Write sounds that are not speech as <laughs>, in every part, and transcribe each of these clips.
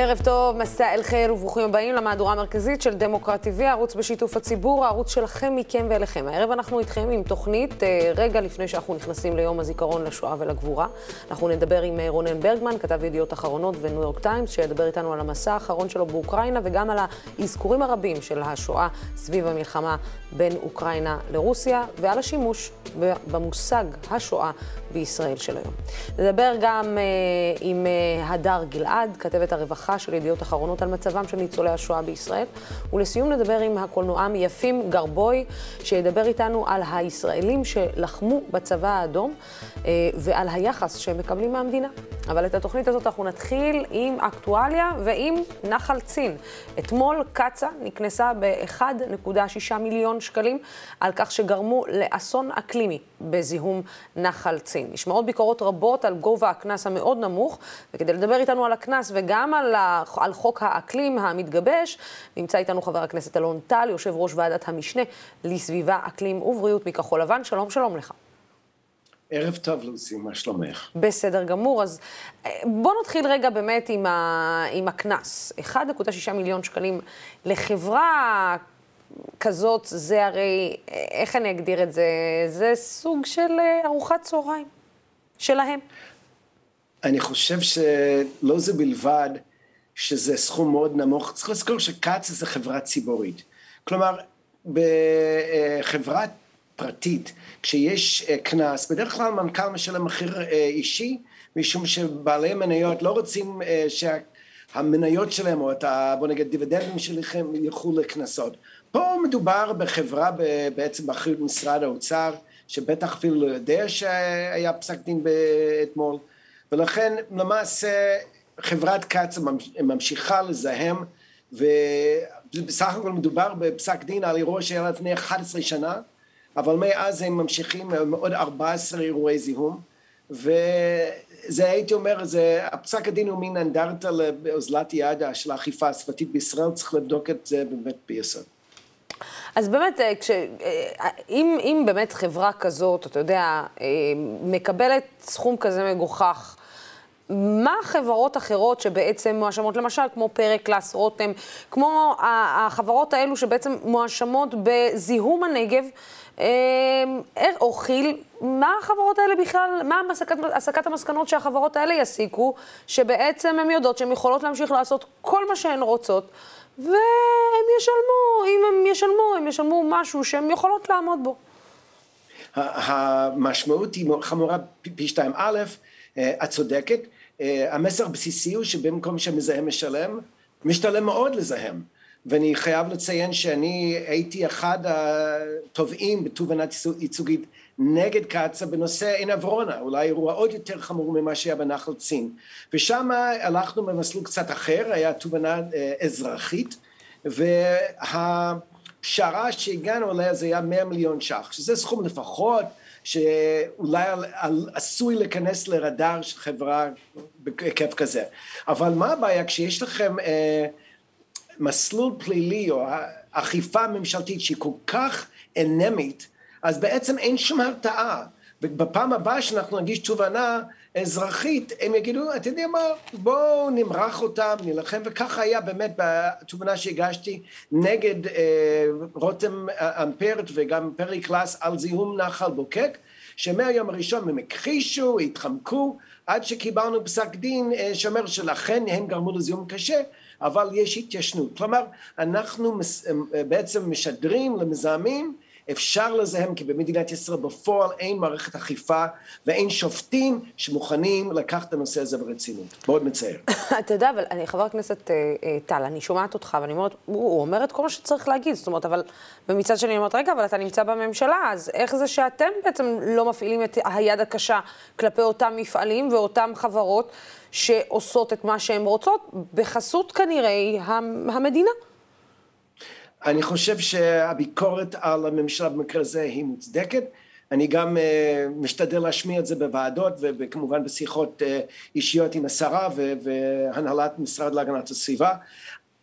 ערב טוב, מסע אל חיל וברוכים הבאים למהדורה המרכזית של דמוקרט TV, הערוץ בשיתוף הציבור, הערוץ שלכם, מכם ואליכם. הערב אנחנו איתכם עם תוכנית, אה, רגע לפני שאנחנו נכנסים ליום הזיכרון לשואה ולגבורה. אנחנו נדבר עם אה, רונן ברגמן, כתב ידיעות אחרונות וניו יורק טיימס, שידבר איתנו על המסע האחרון שלו באוקראינה וגם על האזכורים הרבים של השואה סביב המלחמה בין אוקראינה לרוסיה, ועל השימוש במושג השואה בישראל של היום. נדבר גם אה, עם הדר גלעד, כתבת הרווחה של ידיעות אחרונות על מצבם של ניצולי השואה בישראל. ולסיום נדבר עם הקולנועם יפים גרבוי, שידבר איתנו על הישראלים שלחמו בצבא האדום אה, ועל היחס שהם מקבלים מהמדינה. אבל את התוכנית הזאת אנחנו נתחיל עם אקטואליה ועם נחל צין. אתמול קצ"א נקנסה ב-1.6 מיליון שקלים על כך שגרמו לאסון אקלימי בזיהום נחל צין. נשמעות ביקורות רבות על גובה הקנס המאוד נמוך, וכדי לדבר איתנו על הקנס וגם על. על חוק האקלים המתגבש, נמצא איתנו חבר הכנסת אלון טל, יושב ראש ועדת המשנה לסביבה, אקלים ובריאות מכחול לבן. שלום, שלום לך. ערב טוב, לוסי, מה שלומך? בסדר גמור. אז אה, בוא נתחיל רגע באמת עם, ה... עם הקנס. 1.6 מיליון שקלים לחברה כזאת, זה הרי, איך אני אגדיר את זה? זה סוג של אה, ארוחת צהריים שלהם. אני חושב שלא זה בלבד שזה סכום מאוד נמוך, צריך לזכור שקצ"א זה חברה ציבורית. כלומר, בחברה פרטית, כשיש אה, קנס, בדרך כלל מנכ"ל משלם מחיר אה, אישי, משום שבעלי מניות לא רוצים שהמניות שלהם, או את ה... בוא נגיד דיבידנדים שלכם, ילכו לקנסות. פה מדובר בחברה בעצם באחריות משרד האוצר, שבטח אפילו לא יודע שהיה פסק דין אתמול, ולכן למעשה חברת קצ"א ממשיכה לזהם, ובסך הכל מדובר בפסק דין על אירוע שהיה לפני 11 שנה, אבל מאז הם ממשיכים עם עוד 14 אירועי זיהום, וזה הייתי אומר, זה, הפסק הדין הוא מין אנדרטה לאוזלת יד של האכיפה הסביבתית בישראל, צריך לבדוק את זה באמת ביסוד. אז באמת, אה, כש, אה, אם, אם באמת חברה כזאת, אתה יודע, אה, מקבלת סכום כזה מגוחך, מה החברות אחרות שבעצם מואשמות, למשל כמו פרק קלאס רותם, כמו החברות האלו שבעצם מואשמות בזיהום הנגב, או כי"ל, מה החברות האלה בכלל, מה הסקת, הסקת המסקנות שהחברות האלה יסיקו, שבעצם הן יודעות שהן יכולות להמשיך לעשות כל מה שהן רוצות. והם ישלמו, אם הם ישלמו, הם ישלמו משהו שהם יכולות לעמוד בו. המשמעות היא חמורה פי שתיים. א', אה, את צודקת, אה, המסר הבסיסי הוא שבמקום שמזהם משלם, משתלם מאוד לזהם. ואני חייב לציין שאני הייתי אחד התובעים בתובענת ייצוגית נגד קצ"א בנושא עין עברונה, אולי אירוע עוד יותר חמור ממה שהיה בנחל צין. ושם הלכנו במסלול קצת אחר, היה תובענה אה, אזרחית, והפשרה שהגענו אליה זה היה 100 מיליון ש"ח, שזה סכום לפחות שאולי עשוי להיכנס לרדאר של חברה בהיקף כזה. אבל מה הבעיה כשיש לכם אה, מסלול פלילי או אכיפה ממשלתית שהיא כל כך אנמית, אז בעצם אין שום הרתעה. ובפעם הבאה שאנחנו נגיש תובענה אזרחית, הם יגידו, אתה יודע מה, בואו נמרח אותם, נילחם, וככה היה באמת בתובענה שהגשתי נגד אה, רותם אמפרט וגם פרי קלאס על זיהום נחל בוקק, שמהיום הראשון הם הכחישו, התחמקו, עד שקיבלנו פסק דין אה, שאומר שלכן הם גרמו לזיהום קשה, אבל יש התיישנות. כלומר, אנחנו אה, בעצם משדרים למזהמים אפשר לזהם כי במדינת ישראל בפועל אין מערכת אכיפה ואין שופטים שמוכנים לקחת את הנושא הזה ברצינות. מאוד מצער. <laughs> אתה יודע, אבל אני, חבר הכנסת אה, אה, טל, אני שומעת אותך ואני אומרת, הוא אומר את כל מה שצריך להגיד, זאת אומרת, אבל, ומצד שני אני אומרת, רגע, אבל אתה נמצא בממשלה, אז איך זה שאתם בעצם לא מפעילים את היד הקשה כלפי אותם מפעלים ואותן חברות שעושות את מה שהן רוצות, בחסות כנראה המדינה? אני חושב שהביקורת על הממשלה במקרה הזה היא מוצדקת. אני גם uh, משתדל להשמיע את זה בוועדות וכמובן בשיחות uh, אישיות עם השרה והנהלת משרד להגנת הסביבה.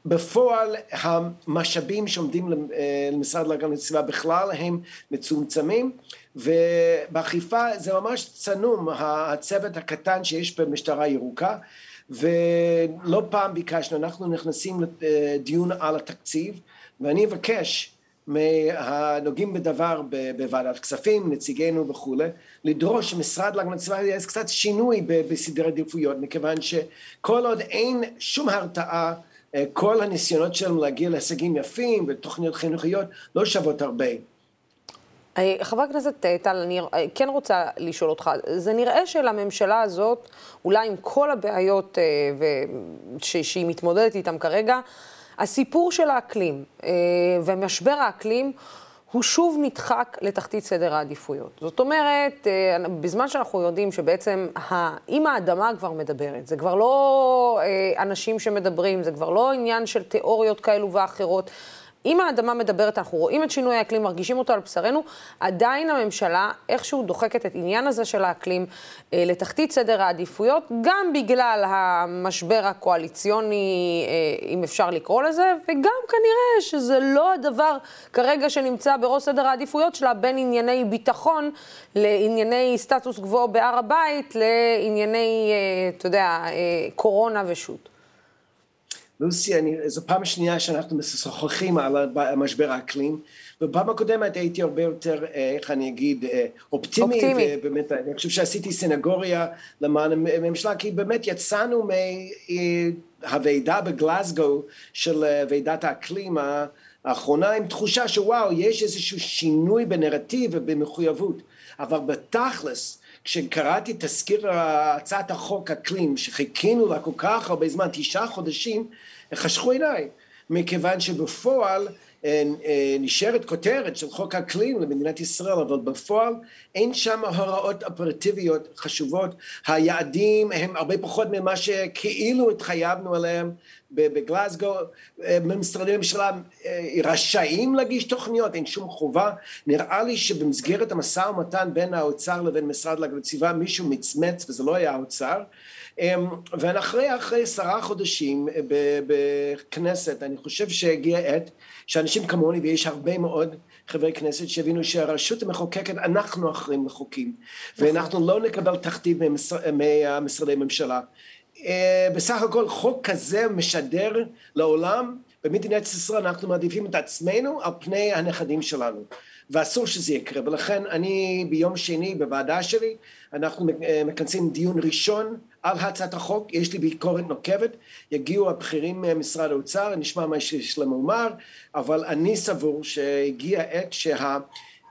בפועל המשאבים שעומדים אה, למשרד להגנת הסביבה בכלל הם מצומצמים ובאכיפה זה ממש צנום, הצוות הקטן שיש במשטרה ירוקה, ולא פעם ביקשנו, אנחנו נכנסים לדיון על התקציב, ואני אבקש מהנוגעים בדבר בוועדת כספים, נציגינו וכולי, לדרוש שמשרד להגנת הסביבה יעשה קצת שינוי בסדרי עדיפויות, מכיוון שכל עוד אין שום הרתעה, כל הניסיונות שלנו להגיע להישגים יפים ותוכניות חינוכיות לא שוות הרבה. חבר הכנסת טל, אני כן רוצה לשאול אותך, זה נראה שלממשלה הזאת, אולי עם כל הבעיות שהיא מתמודדת איתן כרגע, הסיפור של האקלים אה, ומשבר האקלים הוא שוב נדחק לתחתית סדר העדיפויות. זאת אומרת, אה, בזמן שאנחנו יודעים שבעצם, אם האדמה כבר מדברת, זה כבר לא אה, אנשים שמדברים, זה כבר לא עניין של תיאוריות כאלו ואחרות. אם האדמה מדברת, אנחנו רואים את שינוי האקלים, מרגישים אותו על בשרנו, עדיין הממשלה איכשהו דוחקת את עניין הזה של האקלים אה, לתחתית סדר העדיפויות, גם בגלל המשבר הקואליציוני, אה, אם אפשר לקרוא לזה, וגם כנראה שזה לא הדבר כרגע שנמצא בראש סדר העדיפויות שלה, בין ענייני ביטחון לענייני סטטוס גבוה בהר הבית, לענייני, אה, אתה יודע, אה, קורונה ושות'. לוסי, אני, זו פעם שנייה שאנחנו משוחחים על משבר האקלים, ובפעם הקודמת הייתי הרבה יותר, איך אני אגיד, אופטימי, אופטימי. ובאמת, אני חושב שעשיתי סנגוריה למען הממשלה, כי באמת יצאנו מהוועידה בגלסגו של ועידת האקלים האחרונה עם תחושה שוואו, יש איזשהו שינוי בנרטיב ובמחויבות, אבל בתכלס, כשקראתי תזכיר הצעת החוק אקלים, שחיכינו לה כל כך הרבה זמן, תשעה חודשים, חשכו עיניי, מכיוון שבפועל אה, אה, נשארת כותרת של חוק אקלים למדינת ישראל, אבל בפועל אין שם הוראות אופרטיביות חשובות. היעדים הם הרבה פחות ממה שכאילו התחייבנו עליהם בגלסגו. אה, משרדי ממשלה רשאים להגיש תוכניות, אין שום חובה. נראה לי שבמסגרת המשא ומתן בין האוצר לבין משרד להגנת הסביבה מישהו מצמץ וזה לא היה האוצר. אמ, ואחרי אחרי עשרה חודשים אה, בכנסת, אני חושב שהגיע עת שאנשים כמוני, ויש הרבה מאוד חברי כנסת שהבינו שהרשות המחוקקת, אנחנו אחראים לחוקים. ואנחנו לא נקבל תכתיב ממשרדי ממשלה. אה, בסך הכל חוק כזה משדר לעולם, במדינת ישראל אנחנו מעדיפים את עצמנו על פני הנכדים שלנו. ואסור שזה יקרה, ולכן אני ביום שני בוועדה שלי, אנחנו אה, מכנסים דיון ראשון על הצעת החוק, יש לי ביקורת נוקבת, יגיעו הבכירים ממשרד האוצר, נשמע מה שיש להם לומר, אבל אני סבור שהגיע עת שה...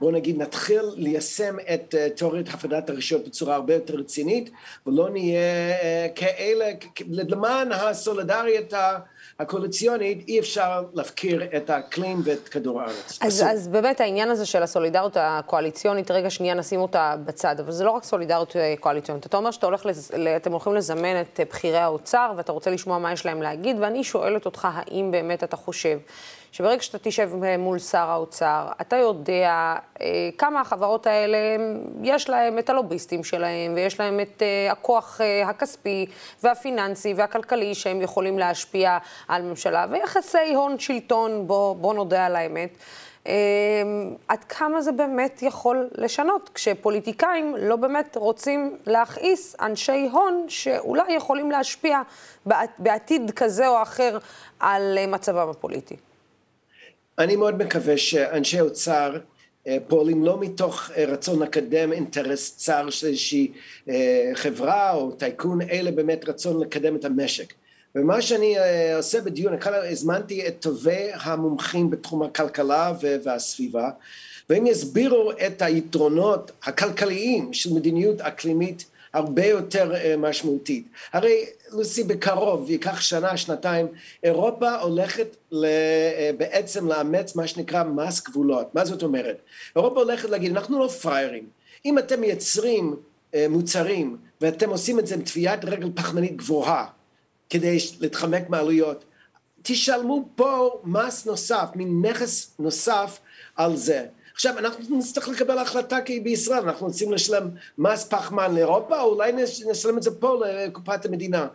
בואו נגיד נתחיל ליישם את uh, תיאוריית הפרדת הרשויות בצורה הרבה יותר רצינית ולא נהיה uh, כאלה, למען הסולידריות הקואליציונית אי אפשר להפקיר את האקלים ואת כדור הארץ. אז, אז באמת העניין הזה של הסולידריות הקואליציונית, רגע שנייה נשים אותה בצד, אבל זה לא רק סולידריות אה, קואליציונית. אתה אומר שאתם לז... הולכים לזמן את בכירי האוצר ואתה רוצה לשמוע מה יש להם להגיד, ואני שואלת אותך, האם באמת אתה חושב שברגע שאתה תשב מול שר האוצר, אתה יודע אה, כמה החברות האלה, יש להם את הלוביסטים שלהם, ויש להם את אה, הכוח אה, הכספי והפיננסי והכלכלי שהם יכולים להשפיע על ממשלה, ויחסי הון שלטון, בוא, בוא נודה על האמת. אה, עד כמה זה באמת יכול לשנות, כשפוליטיקאים לא באמת רוצים להכעיס אנשי הון שאולי יכולים להשפיע בעתיד כזה או אחר על אה, מצבם הפוליטי. אני מאוד מקווה שאנשי אוצר אה, פועלים לא מתוך אה, רצון לקדם אינטרס צר של איזושהי אה, חברה או טייקון, אלא באמת רצון לקדם את המשק. ומה שאני עושה בדיון, הזמנתי את טובי המומחים בתחום הכלכלה והסביבה, והם יסבירו את היתרונות הכלכליים של מדיניות אקלימית הרבה יותר אה, משמעותית. הרי לוסי בקרוב, ייקח שנה, שנתיים, אירופה הולכת אה, בעצם לאמץ מה שנקרא מס גבולות. מה זאת אומרת? אירופה הולכת להגיד, אנחנו לא פראיירים. אם אתם מייצרים אה, מוצרים ואתם עושים את זה עם טביעת רגל פחמנית גבוהה כדי להתחמק מעלויות, תשלמו פה מס נוסף, מין נכס נוסף על זה. עכשיו אנחנו נצטרך לקבל החלטה כי בישראל אנחנו רוצים לשלם מס פחמן לאירופה או אולי נשלם את זה פה לקופת המדינה.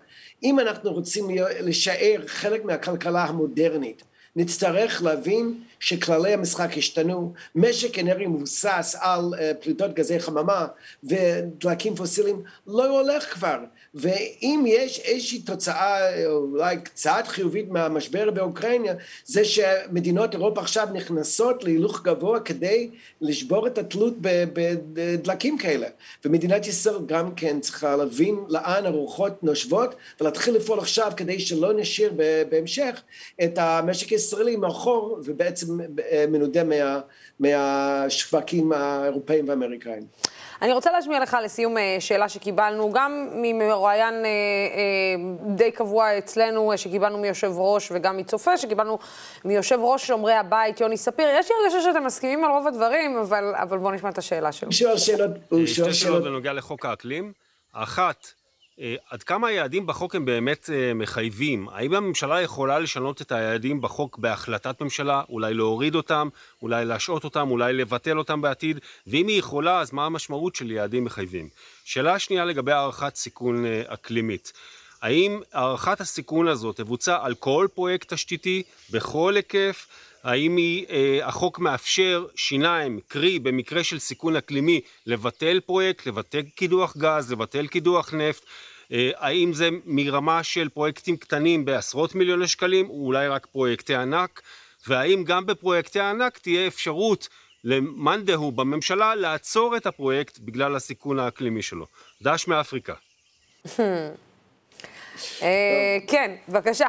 אם אנחנו רוצים להישאר חלק מהכלכלה המודרנית נצטרך להבין שכללי המשחק השתנו, משק אנרגיה מבוסס על פליטות גזי חממה ודלקים פוסיליים לא הולך כבר. ואם יש איזושהי תוצאה אולי קצת חיובית מהמשבר באוקראינה, זה שמדינות אירופה עכשיו נכנסות להילוך גבוה כדי לשבור את התלות בדלקים כאלה. ומדינת ישראל גם כן צריכה להבין לאן הרוחות נושבות ולהתחיל לפעול עכשיו כדי שלא נשאיר בהמשך את המשק הישראלי מאחור ובעצם מנודה מה, מהשווקים האירופאים והאמריקאים. אני רוצה להשמיע לך לסיום אה, שאלה שקיבלנו, גם ממרואיין אה, אה, די קבוע אצלנו, שקיבלנו מיושב ראש וגם מצופה, שקיבלנו מיושב ראש שומרי הבית, יוני ספיר. יש לי הרגשה שאתם מסכימים על רוב הדברים, אבל, אבל בואו נשמע את השאלה שלו. שתי שאלות בנוגע לחוק האקלים. האחת, עד כמה היעדים בחוק הם באמת אה, מחייבים? האם הממשלה יכולה לשנות את היעדים בחוק בהחלטת ממשלה? אולי להוריד אותם? אולי להשעות אותם? אולי לבטל אותם בעתיד? ואם היא יכולה, אז מה המשמעות של יעדים מחייבים? שאלה שנייה לגבי הערכת סיכון אה, אקלימית. האם הערכת הסיכון הזאת תבוצע על כל פרויקט תשתיתי, בכל היקף? האם היא, אה, החוק מאפשר שיניים, קרי במקרה של סיכון אקלימי, לבטל פרויקט, לבטל קידוח גז, לבטל קידוח נפט, אה, האם זה מרמה של פרויקטים קטנים בעשרות מיליוני שקלים, או אולי רק פרויקטי ענק, והאם גם בפרויקטי ענק תהיה אפשרות למאן דהוא בממשלה לעצור את הפרויקט בגלל הסיכון האקלימי שלו. דש מאפריקה. אה, כן, בבקשה.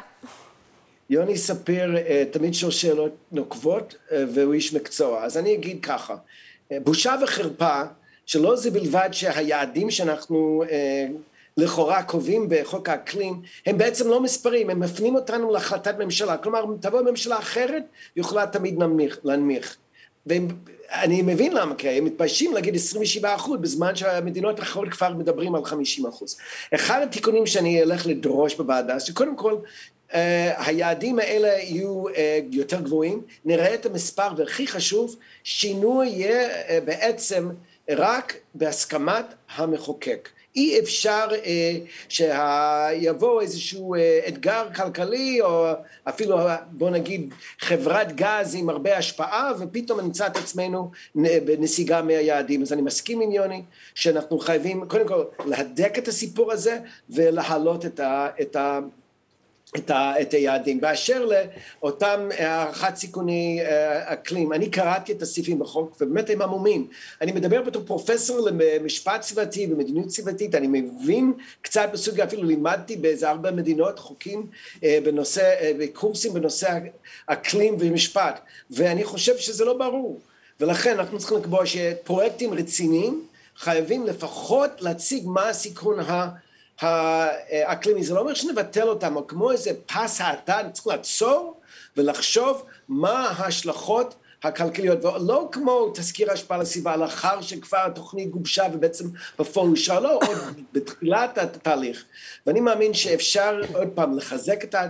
יוני ספיר אה, תמיד שואל שאלות נוקבות והוא איש מקצוע, אז אני אגיד ככה, בושה וחרפה שלא זה בלבד שהיעדים שאנחנו לכאורה קובעים בחוק האקלים הם בעצם לא מספרים הם מפנים אותנו להחלטת ממשלה כלומר תבוא ממשלה אחרת יכולה תמיד להנמיך, להנמיך. ואני מבין למה כי הם מתביישים להגיד 27 אחוז בזמן שהמדינות האחרות כבר מדברים על 50 אחוז. אחד התיקונים שאני אלך לדרוש בוועדה שקודם כל היעדים האלה יהיו uh, יותר גבוהים, נראה את המספר והכי חשוב, שינוי יהיה uh, בעצם רק בהסכמת המחוקק. אי אפשר אה, שיבוא איזשהו אה, אתגר כלכלי או אפילו בוא נגיד חברת גז עם הרבה השפעה ופתאום נמצא את עצמנו בנסיגה מהיעדים אז אני מסכים עם יוני שאנחנו חייבים קודם כל להדק את הסיפור הזה ולהעלות את, ה, את ה, את, ה, את היעדים. באשר לאותם הערכת סיכוני אה, אקלים, אני קראתי את הסעיפים בחוק ובאמת הם עמומים. אני מדבר בתור פרופסור למשפט סביבתי ומדיניות סביבתית, אני מבין קצת בסוגיה, אפילו לימדתי באיזה ארבע מדינות חוקים אה, בנושא, אה, בקורסים בנושא אקלים ומשפט, ואני חושב שזה לא ברור. ולכן אנחנו צריכים לקבוע שפרויקטים רציניים חייבים לפחות להציג מה הסיכון ה... האקלימי, זה לא אומר שנבטל אותם, אבל כמו איזה פס האטה, צריך לעצור ולחשוב מה ההשלכות הכלכליות, ולא כמו תזכיר השפעה לסביבה לאחר שכבר התוכנית גובשה ובעצם בפועל אושר, לא, עוד <laughs> בתחילת התהליך. ואני מאמין שאפשר עוד פעם לחזק את, ה,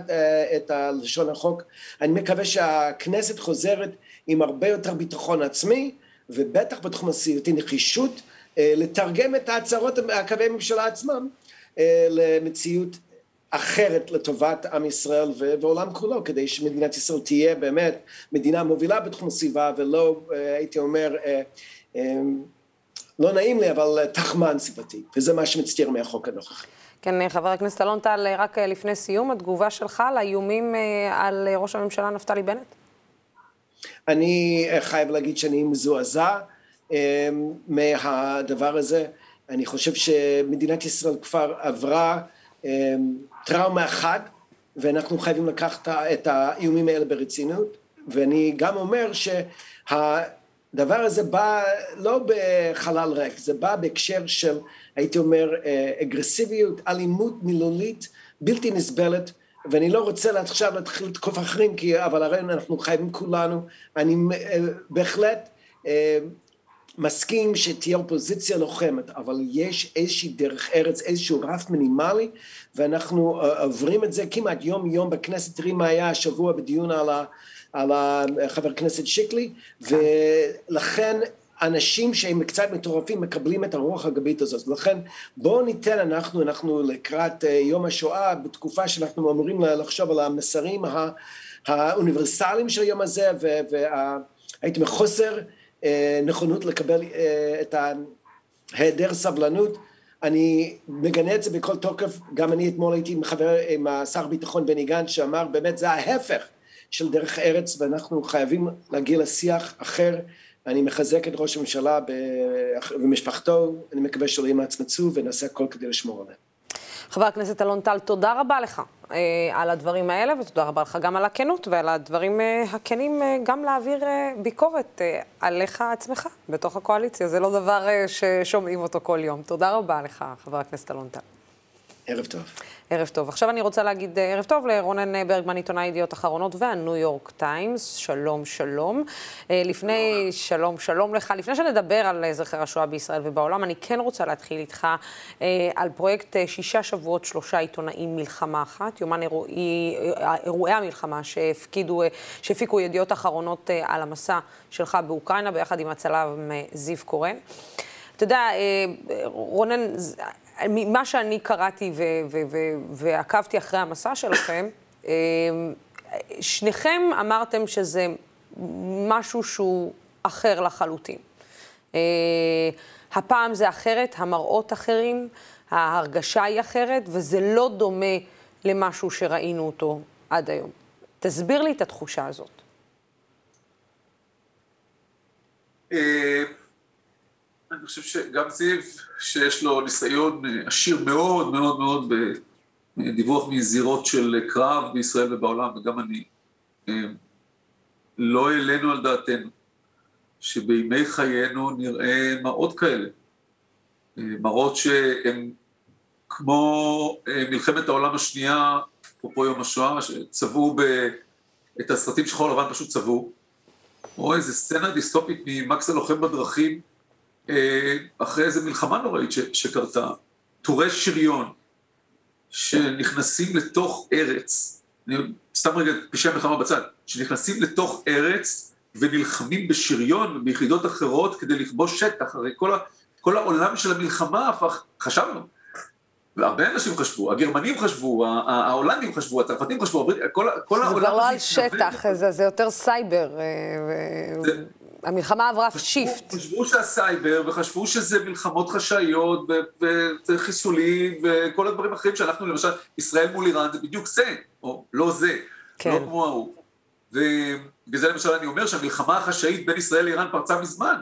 את לשון החוק. אני מקווה שהכנסת חוזרת עם הרבה יותר ביטחון עצמי, ובטח בתחום הסביבתי נחישות, אה, לתרגם את ההצהרות, הקווי הממשלה עצמם. אה, למציאות אחרת לטובת עם ישראל ועולם כולו כדי שמדינת ישראל תהיה באמת מדינה מובילה בתחום הסביבה ולא אה, הייתי אומר אה, לא נעים לי אבל תחמן סביבתי וזה מה שמצטייר מהחוק הנוכחי. כן, חבר הכנסת אלון טל, רק לפני סיום, התגובה שלך לאיומים על ראש הממשלה נפתלי בנט? אני חייב להגיד שאני מזועזע מהדבר הזה. אני חושב שמדינת ישראל כבר עברה אמ, טראומה אחת ואנחנו חייבים לקחת את האיומים האלה ברצינות. ואני גם אומר שהדבר הזה בא לא בחלל ריק זה בא בהקשר של הייתי אומר אה, אגרסיביות אלימות מילולית בלתי נסבלת. ואני לא רוצה עכשיו להתחיל לתקוף אחרים כי אבל הרי אנחנו חייבים כולנו. אני אה, בהחלט אה, מסכים שתהיה אופוזיציה לוחמת, אבל יש איזושהי דרך ארץ, איזשהו רף מינימלי, ואנחנו אה, עוברים את זה כמעט יום יום בכנסת, תראי מה היה השבוע בדיון על, ה, על ה, חבר הכנסת שיקלי, ולכן אנשים שהם קצת מטורפים מקבלים את הרוח הגבית הזאת, לכן בואו ניתן אנחנו, אנחנו לקראת אה, יום השואה, בתקופה שאנחנו אמורים לחשוב על המסרים. האוניברסליים של היום הזה, והייתי מחוסר נכונות לקבל את ההיעדר סבלנות. אני מגנה את זה בכל תוקף, גם אני אתמול הייתי מחבר עם שר הביטחון בני גנץ שאמר באמת זה ההפך של דרך ארץ ואנחנו חייבים להגיע לשיח אחר. אני מחזק את ראש הממשלה ומשפחתו, אני מקווה שלא ימצמצו ונעשה הכל כדי לשמור עליהם. חבר הכנסת אלון טל, תודה רבה לך אה, על הדברים האלה, ותודה רבה לך גם על הכנות ועל הדברים אה, הכנים, אה, גם להעביר אה, ביקורת אה, עליך עצמך בתוך הקואליציה. זה לא דבר אה, ששומעים אותו כל יום. תודה רבה לך, חבר הכנסת אלון טל. ערב טוב. ערב טוב. עכשיו אני רוצה להגיד אה, ערב טוב לרונן ברגמן, עיתונאי ידיעות אחרונות והניו יורק טיימס. שלום, שלום. אה, לפני, שלום, שלום לך. לפני שנדבר על זכר השואה בישראל ובעולם, אני כן רוצה להתחיל איתך אה, על פרויקט שישה שבועות, שלושה עיתונאים, מלחמה אחת, יומן אירועי, אירועי המלחמה שהפקידו, שהפיקו ידיעות אחרונות על המסע שלך באוקראינה, ביחד עם הצלם זיו קורן. אתה יודע, רונן, ממה שאני קראתי ועקבתי אחרי המסע שלכם, אמ, שניכם אמרתם שזה משהו שהוא אחר לחלוטין. אה, הפעם זה אחרת, המראות אחרים, ההרגשה היא אחרת, וזה לא דומה למשהו שראינו אותו עד היום. תסביר לי את התחושה הזאת. אה, אני חושב שגם זיו, שיש לו ניסיון עשיר מאוד מאוד מאוד בדיווח מזירות של קרב בישראל ובעולם, וגם אני, לא העלינו על דעתנו שבימי חיינו נראה מראות כאלה. מראות שהם כמו מלחמת העולם השנייה, אפרופו יום השואה, שצבעו ב... את הסרטים שחור לבן פשוט צבעו, או איזה סצנה דיסטופית ממקס הלוחם בדרכים, אה, אחרי איזה מלחמה נוראית שקרתה, טורי שריון שנכנסים לתוך ארץ, אני סתם רגע פשעי מלחמה בצד, שנכנסים לתוך ארץ ונלחמים בשריון וביחידות אחרות כדי לכבוש שטח, הרי כל, ה, כל העולם של המלחמה הפך, חשבנו, והרבה אנשים חשבו, הגרמנים חשבו, ההולנדים חשבו, הצרפתים חשבו, כל, כל העולם. זה כבר לא על שטח, זה, זה יותר סייבר. אה, זה, המלחמה עברה shift. חשבו שהסייבר, וחשבו שזה מלחמות חשאיות, וחיסולים, וכל הדברים האחרים שאנחנו, למשל, ישראל מול איראן, זה בדיוק זה, או לא זה, כן. לא כמו ההוא. ובזה למשל אני אומר שהמלחמה החשאית בין ישראל לאיראן פרצה מזמן.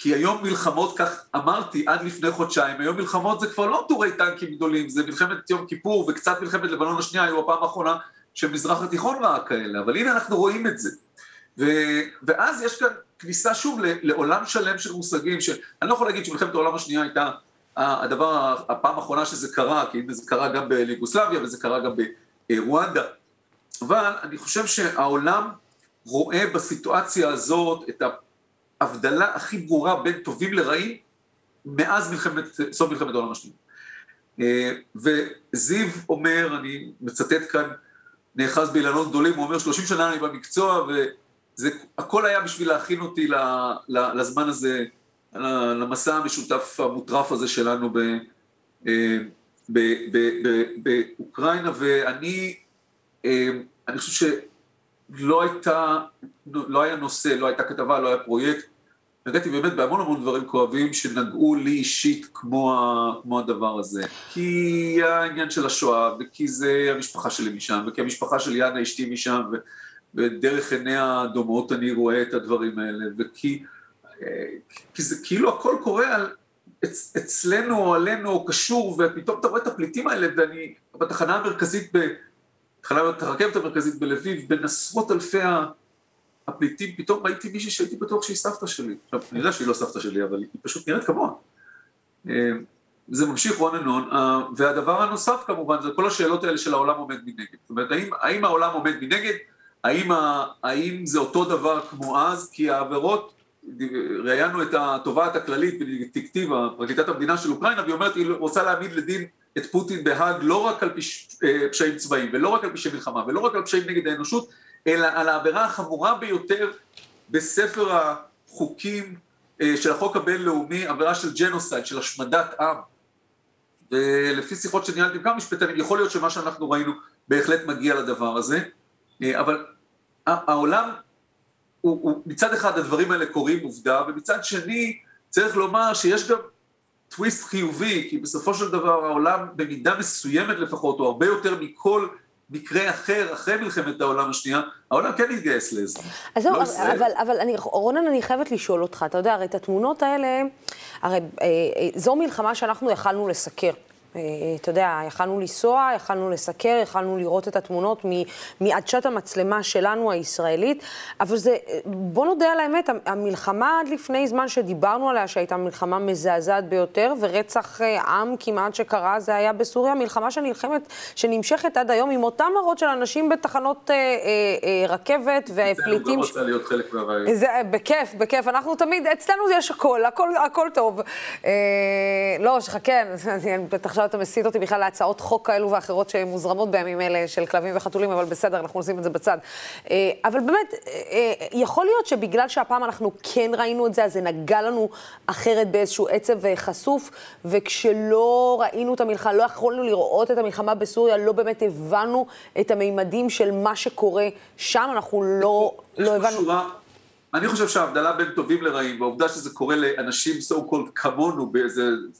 כי היום מלחמות, כך אמרתי עד לפני חודשיים, היום מלחמות זה כבר לא טורי טנקים גדולים, זה מלחמת יום כיפור וקצת מלחמת לבנון השנייה, היו הפעם האחרונה שמזרח התיכון ראה כאלה, אבל הנה אנחנו רואים את זה. ו, ואז יש כאן כניסה שוב לעולם שלם של מושגים, שאני לא יכול להגיד שמלחמת העולם השנייה הייתה הדבר, הפעם האחרונה שזה קרה, כי זה קרה גם בליגוסלביה וזה קרה גם ברואנדה, אבל אני חושב שהעולם רואה בסיטואציה הזאת את ההבדלה הכי ברורה בין טובים לרעים מאז מלחמת, סוף מלחמת העולם השנייה. אה, וזיו אומר, אני מצטט כאן, נאחז באילנות גדולים, הוא אומר, 30 שנה אני במקצוע, ו... זה הכל היה בשביל להכין אותי לזמן הזה, למסע המשותף המוטרף הזה שלנו אה, באוקראינה, ואני אה, אני חושב שלא הייתה, לא היה נושא, לא הייתה כתבה, לא היה פרויקט, נגעתי באמת בהמון המון דברים כואבים שנגעו לי אישית כמו, כמו הדבר הזה. כי העניין של השואה, וכי זה המשפחה שלי משם, וכי המשפחה של יאנה אשתי משם, ו... ודרך עיניה הדומות אני רואה את הדברים האלה, וכי כי זה כאילו הכל קורה על, אצ, אצלנו או עלינו או קשור, ופתאום אתה רואה את הפליטים האלה, ואני בתחנה המרכזית, בתחנת הרכבת המרכזית בלביב, בין עשרות אלפי הפליטים, פתאום ראיתי מישהי שהייתי בטוח שהיא סבתא שלי. עכשיו, אני יודע שהיא לא סבתא שלי, אבל היא פשוט נראית כמוה. אה, זה ממשיך רון אנון, אה, והדבר הנוסף כמובן זה כל השאלות האלה של העולם עומד מנגד. זאת אומרת, האם, האם העולם עומד מנגד? האם, ה, האם זה אותו דבר כמו אז? כי העבירות, ראיינו את התובעת הכללית בדיקטיבה, פרקליטת המדינה של אוקראינה, והיא אומרת, היא רוצה להעמיד לדין את פוטין בהאג לא רק על פש, אה, פשעים צבאיים, ולא רק על פשעי מלחמה, ולא רק על פשעים נגד האנושות, אלא על העבירה החמורה ביותר בספר החוקים אה, של החוק הבינלאומי, עבירה של ג'נוסייד, של השמדת עם. ולפי שיחות שניהלתי עם כמה משפטנים, יכול להיות שמה שאנחנו ראינו בהחלט מגיע לדבר הזה. אה, אבל העולם, הוא, הוא, מצד אחד הדברים האלה קורים עובדה, ומצד שני צריך לומר שיש גם טוויסט חיובי, כי בסופו של דבר העולם במידה מסוימת לפחות, או הרבה יותר מכל מקרה אחר, אחרי מלחמת העולם השנייה, העולם כן התגייס לזה. אז זהו, לא אבל, אבל, אבל אני, רונן, אני חייבת לשאול אותך, אתה יודע, הרי את התמונות האלה, הרי אה, אה, זו מלחמה שאנחנו יכלנו לסקר. אה, אתה יודע, יכלנו לנסוע, יכלנו לסקר, יכלנו לראות את התמונות מעדשת המצלמה שלנו, הישראלית, אבל זה, בוא נודה על האמת, המלחמה עד לפני זמן שדיברנו עליה, שהייתה מלחמה מזעזעת ביותר, ורצח אה, עם כמעט שקרה, זה היה בסוריה, מלחמה שנלחמת, שנמשכת עד היום, עם אותם מראות של אנשים בתחנות אה, אה, אה, רכבת ופליטים. זה, גם רוצה להיות חלק מהרעיון. זה, בכיף, בכיף, אנחנו תמיד, אצלנו יש הכל, הכל, הכל טוב. אה, לא, שחכה, <laughs> אני בטח עכשיו אתה מסית אותי בכלל להצעות חוק כאלו ואחרות שמוזרמות בימים אלה של כלבים וחתולים, אבל בסדר, אנחנו נשים את זה בצד. אה, אבל באמת, אה, אה, יכול להיות שבגלל שהפעם אנחנו כן ראינו את זה, אז זה נגע לנו אחרת באיזשהו עצב חשוף, וכשלא ראינו את המלחמה, לא יכולנו לראות את המלחמה בסוריה, לא באמת הבנו את המימדים של מה שקורה שם, אנחנו לא, לא הבנו... אני חושב שההבדלה בין טובים לרעים, והעובדה שזה קורה לאנשים so called כמונו,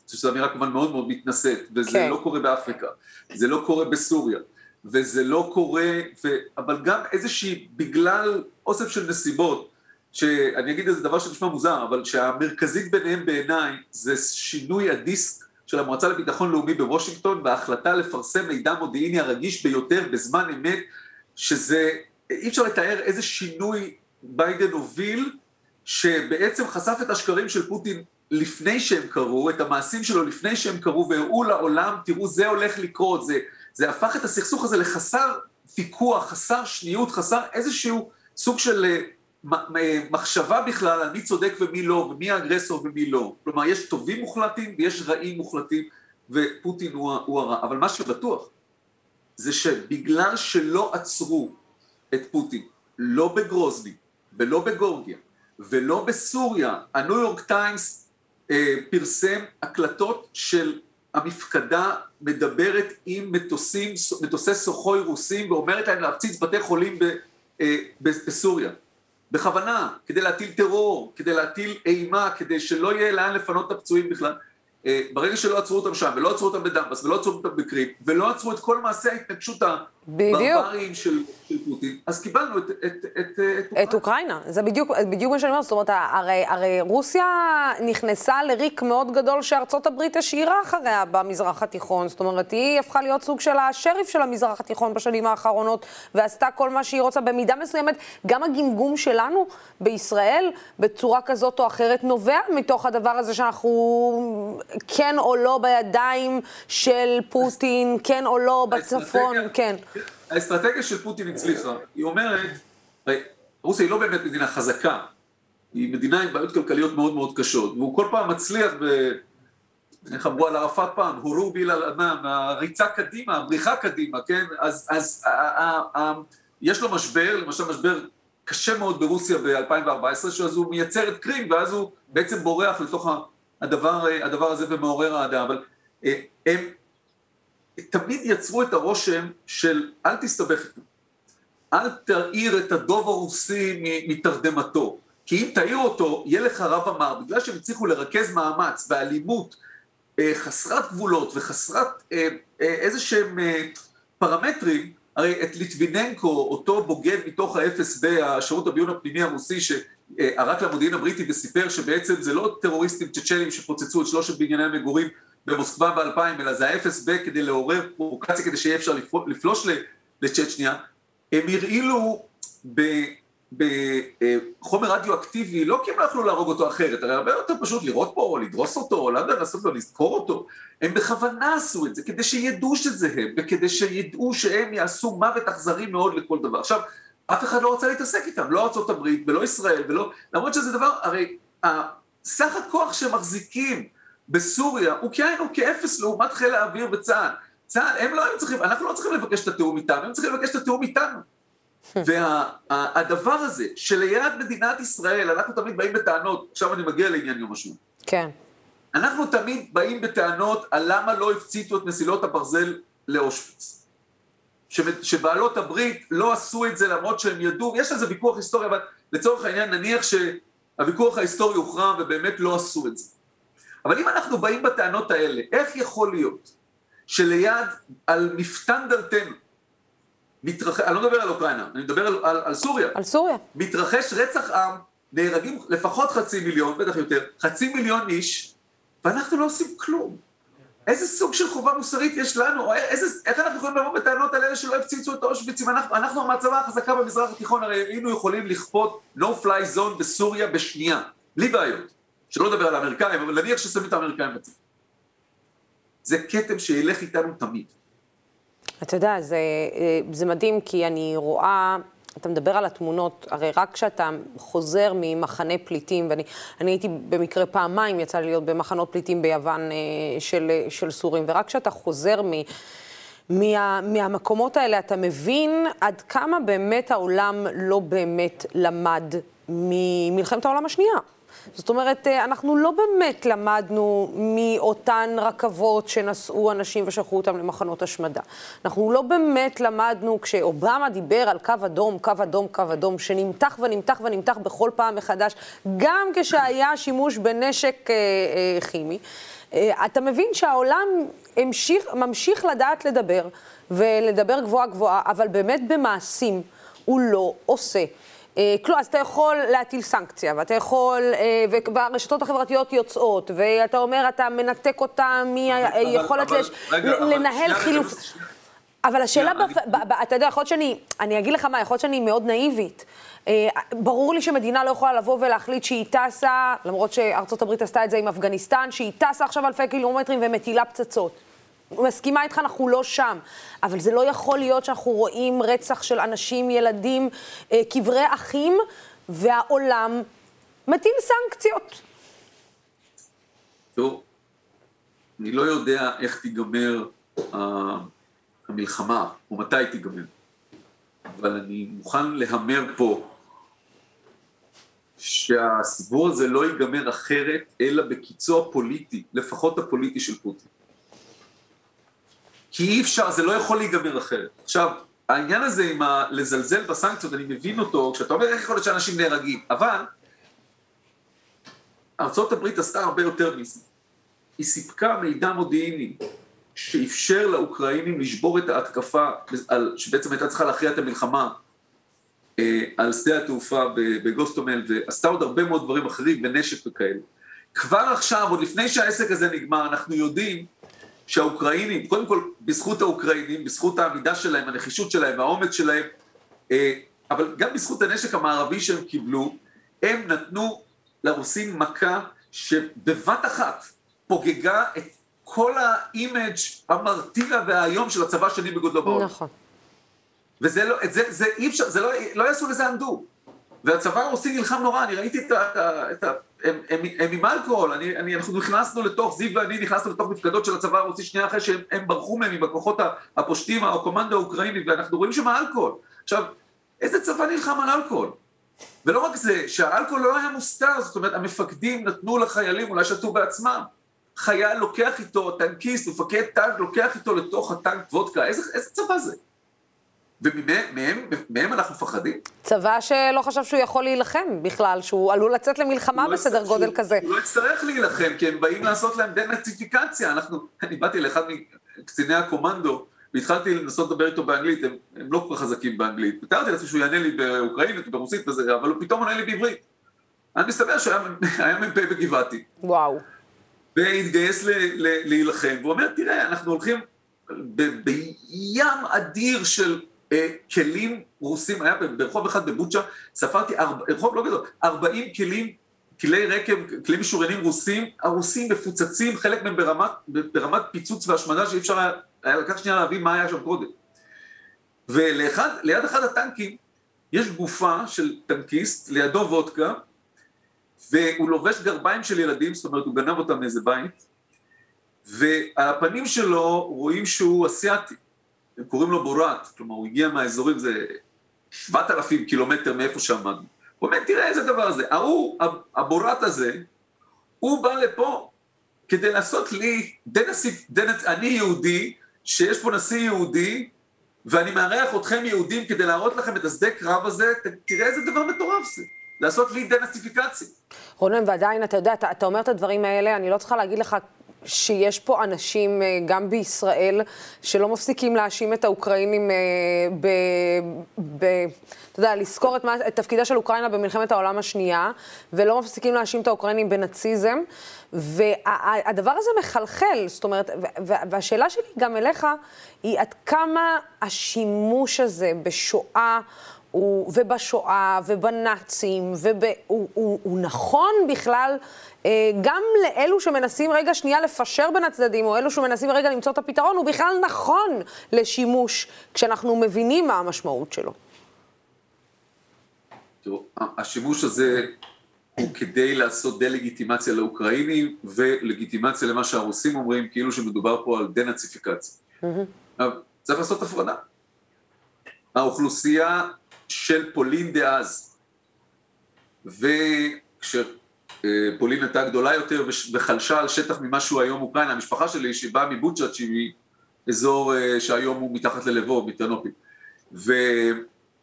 שזו אמירה כמובן מאוד מאוד מתנשאת, וזה כן. לא קורה באפריקה, זה לא קורה בסוריה, וזה לא קורה, ו... אבל גם איזושהי, בגלל אוסף של נסיבות, שאני אגיד איזה דבר שנשמע מוזר, אבל שהמרכזית ביניהם בעיניי זה שינוי הדיסק של המועצה לביטחון לאומי בוושינגטון בהחלטה לפרסם מידע מודיעיני הרגיש ביותר בזמן אמת, שזה, אי אפשר לתאר איזה שינוי ביידן הוביל, שבעצם חשף את השקרים של פוטין לפני שהם קרו, את המעשים שלו לפני שהם קרו, והראו לעולם, תראו, זה הולך לקרות, זה, זה הפך את הסכסוך הזה לחסר פיקוח, חסר שניות, חסר איזשהו סוג של אה, מחשבה בכלל על מי צודק ומי לא, ומי האגרסור ומי לא. כלומר, יש טובים מוחלטים ויש רעים מוחלטים, ופוטין הוא, הוא הרע. אבל מה שבטוח, זה שבגלל שלא עצרו את פוטין, לא בגרוזני, ולא בגורגיה ולא בסוריה, הניו יורק טיימס אה, פרסם הקלטות של המפקדה מדברת עם מטוסים, מטוסי סוחוי רוסים ואומרת להם להפציץ בתי חולים ב, אה, בסוריה. בכוונה, כדי להטיל טרור, כדי להטיל אימה, כדי שלא יהיה לאן לפנות את הפצועים בכלל. אה, ברגע שלא עצרו אותם שם, ולא עצרו אותם בדמבס, ולא עצרו אותם בקריפ, ולא עצרו את כל מעשי ההתנגשות הברבריים של, של פוטין, אז קיבלנו את, את, את, את. את אוקראינה, זה בדיוק, בדיוק מה שאני אומרת, זאת אומרת, הרי, הרי רוסיה נכנסה לריק מאוד גדול שארצות הברית השאירה אחריה במזרח התיכון, זאת אומרת, היא הפכה להיות סוג של השריף של המזרח התיכון בשנים האחרונות, ועשתה כל מה שהיא רוצה. במידה מסוימת, גם הגמגום שלנו בישראל, בצורה כזאת או אחרת, נובע מתוך הדבר הזה שאנחנו כן או לא בידיים של פוטין, כן או לא בצפון, כן. האסטרטגיה של פוטין הצליחה, היא אומרת, רוסיה היא לא באמת מדינה חזקה, היא מדינה עם בעיות כלכליות מאוד מאוד קשות, והוא כל פעם מצליח ב... איך אמרו על ערפאת פעם, הורו ביל על ענן, הריצה קדימה, הבריחה קדימה, כן? אז, אז ה, ה, ה, יש לו משבר, למשל משבר קשה מאוד ברוסיה ב-2014, שאז הוא מייצר את קרים, ואז הוא בעצם בורח לתוך הדבר, הדבר הזה ומעורר אהדה, אבל אה, הם תמיד יצרו את הרושם של אל תסתבך איתו, אל תעיר את הדוב הרוסי מתרדמתו, כי אם תעיר אותו, יהיה לך רב אמר, בגלל שהם הצליחו לרכז מאמץ באלימות אה, חסרת גבולות וחסרת אה, איזה שהם פרמטרים, הרי את ליטביננקו, אותו בוגד מתוך האפס בשירות הביון הפנימי הרוסי, שערק למודיעין הבריטי וסיפר שבעצם זה לא טרוריסטים צ'צ'נים שפוצצו את שלושת בנייני המגורים במוסקבה ב-2000, אלא זה ה-FSB כדי לעורר פרובוקציה כדי שיהיה אפשר לפלוש לצ'צ'ניה, הם הרעילו בחומר רדיואקטיבי, לא כי הם לא יכלו להרוג אותו אחרת, הרי הרבה יותר פשוט לראות פה, או לדרוס אותו, או לא יודע, לעשות לו, לזכור אותו. הם בכוונה עשו את זה, כדי שידעו שזה הם, וכדי שידעו שהם יעשו מוות אכזרי מאוד לכל דבר. עכשיו, אף אחד לא רוצה להתעסק איתם, לא ארה"ב ולא ישראל, ולא... למרות שזה דבר, הרי סך הכוח שהם מחזיקים בסוריה הוא כאין, הוא כאפס לעומת חיל האוויר וצה"ל. צה"ל, הם לא היו צריכים, אנחנו לא צריכים לבקש את התיאום איתם, הם צריכים לבקש את התיאום איתנו. והדבר <laughs> וה, הזה, שליד מדינת ישראל, אנחנו תמיד באים בטענות, עכשיו אני מגיע לעניין יום השמונה. כן. אנחנו תמיד באים בטענות על למה לא הפציתו את מסילות הברזל לאושוויץ. שבעלות הברית לא עשו את זה למרות שהם ידעו, יש על זה ויכוח היסטורי, אבל לצורך העניין נניח שהוויכוח ההיסטורי הוכרע ובאמת לא עשו את זה. אבל אם אנחנו באים בטענות האלה, איך יכול להיות שליד, על מפתן דלתנו, מתרח... אני לא מדבר על אוקראינה, אני מדבר על, על, על סוריה. על סוריה. מתרחש רצח עם, נהרגים לפחות חצי מיליון, בטח יותר, חצי מיליון איש, ואנחנו לא עושים כלום. איזה סוג של חובה מוסרית יש לנו? איזה, איך אנחנו יכולים לבוא בטענות על אלה שלא הפציצו את אושוויץ? אנחנו, אנחנו המעצמה החזקה במזרח התיכון, הרי היינו יכולים לכפות no fly zone בסוריה בשנייה, בלי בעיות. שלא לדבר על האמריקאים, אבל נניח ששמים את האמריקאים בצד. זה כתם שילך איתנו תמיד. אתה יודע, זה, זה מדהים כי אני רואה, אתה מדבר על התמונות, הרי רק כשאתה חוזר ממחנה פליטים, ואני הייתי במקרה פעמיים, יצא לי להיות במחנות פליטים ביוון אה, של, של סורים, ורק כשאתה חוזר מ... מה, מהמקומות האלה אתה מבין עד כמה באמת העולם לא באמת למד ממלחמת העולם השנייה. זאת אומרת, אה, אנחנו לא באמת למדנו מאותן רכבות שנסעו אנשים ושלחו אותם למחנות השמדה. אנחנו לא באמת למדנו, כשאובמה דיבר על קו אדום, קו אדום, קו אדום, שנמתח ונמתח ונמתח בכל פעם מחדש, גם כשהיה שימוש בנשק אה, אה, כימי. אה, אתה מבין שהעולם המשיך, ממשיך לדעת לדבר, ולדבר גבוהה גבוהה, אבל באמת במעשים הוא לא עושה. אה, כלום, אז אתה יכול להטיל סנקציה, ואתה יכול, אה, והרשתות החברתיות יוצאות, ואתה אומר, אתה מנתק אותה מיכולת לנהל חילוף. אבל השאלה, אתה יודע, יכול להיות שאני, אני אגיד לך מה, יכול להיות שאני מאוד נאיבית. אה, ברור לי שמדינה לא יכולה לבוא ולהחליט שהיא טסה, למרות שארצות הברית עשתה את זה עם אפגניסטן, שהיא טסה עכשיו אלפי קילומטרים ומטילה פצצות. מסכימה איתך, אנחנו לא שם. אבל זה לא יכול להיות שאנחנו רואים רצח של אנשים, ילדים, אה, קברי אחים, והעולם מטיל סנקציות. טוב, אני לא יודע איך תיגמר המלחמה, או מתי תיגמר, אבל אני מוכן להמר פה שהסיפור הזה לא ייגמר אחרת, אלא בקיצו הפוליטי, לפחות הפוליטי של פוטין. כי אי אפשר, זה לא יכול להיגמר אחרת. עכשיו, העניין הזה עם ה... לזלזל בסנקציות, אני מבין אותו, כשאתה אומר איך יכול להיות שאנשים נהרגים, אבל ארה"ב עשתה הרבה יותר מזה. היא סיפקה מידע מודיעיני שאפשר לאוקראינים לשבור את ההתקפה, על, שבעצם הייתה צריכה להכריע את המלחמה אה, על שדה התעופה בגוסטומל, ועשתה עוד הרבה מאוד דברים אחרים, בנשק וכאלה. כבר עכשיו, עוד לפני שהעסק הזה נגמר, אנחנו יודעים שהאוקראינים, קודם כל בזכות האוקראינים, בזכות העמידה שלהם, הנחישות שלהם, האומץ שלהם, אה, אבל גם בזכות הנשק המערבי שהם קיבלו, הם נתנו לרוסים מכה שבבת אחת פוגגה את כל ה image המרתיע והאיום של הצבא השני בגודלו בעולם. נכון. וזה לא, זה, זה אי אפשר, זה לא, לא יעשו לזה undo. והצבא הרוסי נלחם נורא, אני ראיתי את, ה, את, ה, הם, הם, הם עם אלכוהול, אני, אני, אנחנו נכנסנו לתוך, זיו ואני נכנסנו לתוך מפקדות של הצבא הרוסי שנייה אחרי שהם ברחו מהם עם הכוחות הפושטים, הקומנדו האוקראיני, ואנחנו רואים שם אלכוהול. עכשיו, איזה צבא נלחם על אלכוהול? ולא רק זה, שהאלכוהול לא היה מוסתר, זאת אומרת, המפקדים נתנו לחיילים, אולי שתו בעצמם. חייל לוקח איתו, טנקיסט, מפקד טנק, לוקח איתו לתוך הטנק וודקה, איזה, איזה צבא זה? ומהם אנחנו מפחדים? צבא שלא חשב שהוא יכול להילחם בכלל, שהוא עלול לצאת למלחמה לא בסדר גודל שהוא, כזה. הוא לא יצטרך להילחם, כי הם באים לעשות להם דנאציפיקציה. אנחנו, אני באתי לאחד מקציני הקומנדו, והתחלתי לנסות לדבר איתו באנגלית, הם, הם לא כל כך חזקים באנגלית. ותיארתי לעצמי שהוא יענה לי באוקראינית, ברוסית וזה, אבל הוא פתאום עונה לי בעברית. אני מסתבר שהיה מ"פ בגבעתי. וואו. והתגייס להילחם, והוא אומר, תראה, אנחנו הולכים בים אדיר של כלים רוסים, היה ברחוב אחד בבוצ'ה, ספרתי, רחוב לא גדול, 40 כלים, כלי רקב, כלים משוריינים רוסים, הרוסים מפוצצים, חלק מהם ברמת, ברמת פיצוץ והשמדה שאי אפשר היה, היה לקח שנייה להבין מה היה שם קודם. וליד אחד הטנקים יש גופה של טנקיסט, לידו וודקה, והוא לובש גרביים של ילדים, זאת אומרת הוא גנב אותם מאיזה בית, ועל הפנים שלו רואים שהוא אסיאתי. הם קוראים לו בורת, כלומר הוא הגיע מהאזורים, זה 7,000 קילומטר מאיפה שעמדנו. הוא אומר, תראה איזה דבר זה, ההוא, הבורת הזה, הוא בא לפה כדי לעשות לי, דנאצ, דנאצ, אני יהודי, שיש פה נשיא יהודי, ואני מארח אתכם יהודים כדי להראות לכם את השדה קרב הזה, תראה איזה דבר מטורף זה, לעשות לי דנאציפיקציה. רונן, ועדיין, אתה יודע, אתה, אתה אומר את הדברים האלה, אני לא צריכה להגיד לך שיש פה אנשים, אה, גם בישראל, שלא מפסיקים להאשים את האוקראינים אה, ב... ב אתה יודע, לזכור את, מה, את תפקידה של אוקראינה במלחמת העולם השנייה, ולא מפסיקים להאשים את האוקראינים בנאציזם, והדבר הזה מחלחל, זאת אומרת, והשאלה שלי גם אליך, היא עד כמה השימוש הזה בשואה, הוא, ובשואה, ובנאצים, וב, הוא, הוא, הוא נכון בכלל אה, גם לאלו שמנסים רגע שנייה לפשר בין הצדדים, או אלו שמנסים רגע למצוא את הפתרון, הוא בכלל נכון לשימוש כשאנחנו מבינים מה המשמעות שלו. תראו, השימוש הזה הוא כדי לעשות דה-לגיטימציה לאוקראינים ולגיטימציה למה שהרוסים אומרים, כאילו שמדובר פה על דה-נאציפיקציה. Mm-hmm. צריך לעשות הפרדה. האוכלוסייה של פולין דאז, וכשפולין הייתה גדולה יותר וחלשה על שטח ממה שהוא היום אוקראינה, המשפחה שלי שבאה מבוצ'אט שהיא אזור אה, שהיום הוא מתחת ללבוב, מטרנופיל, ו...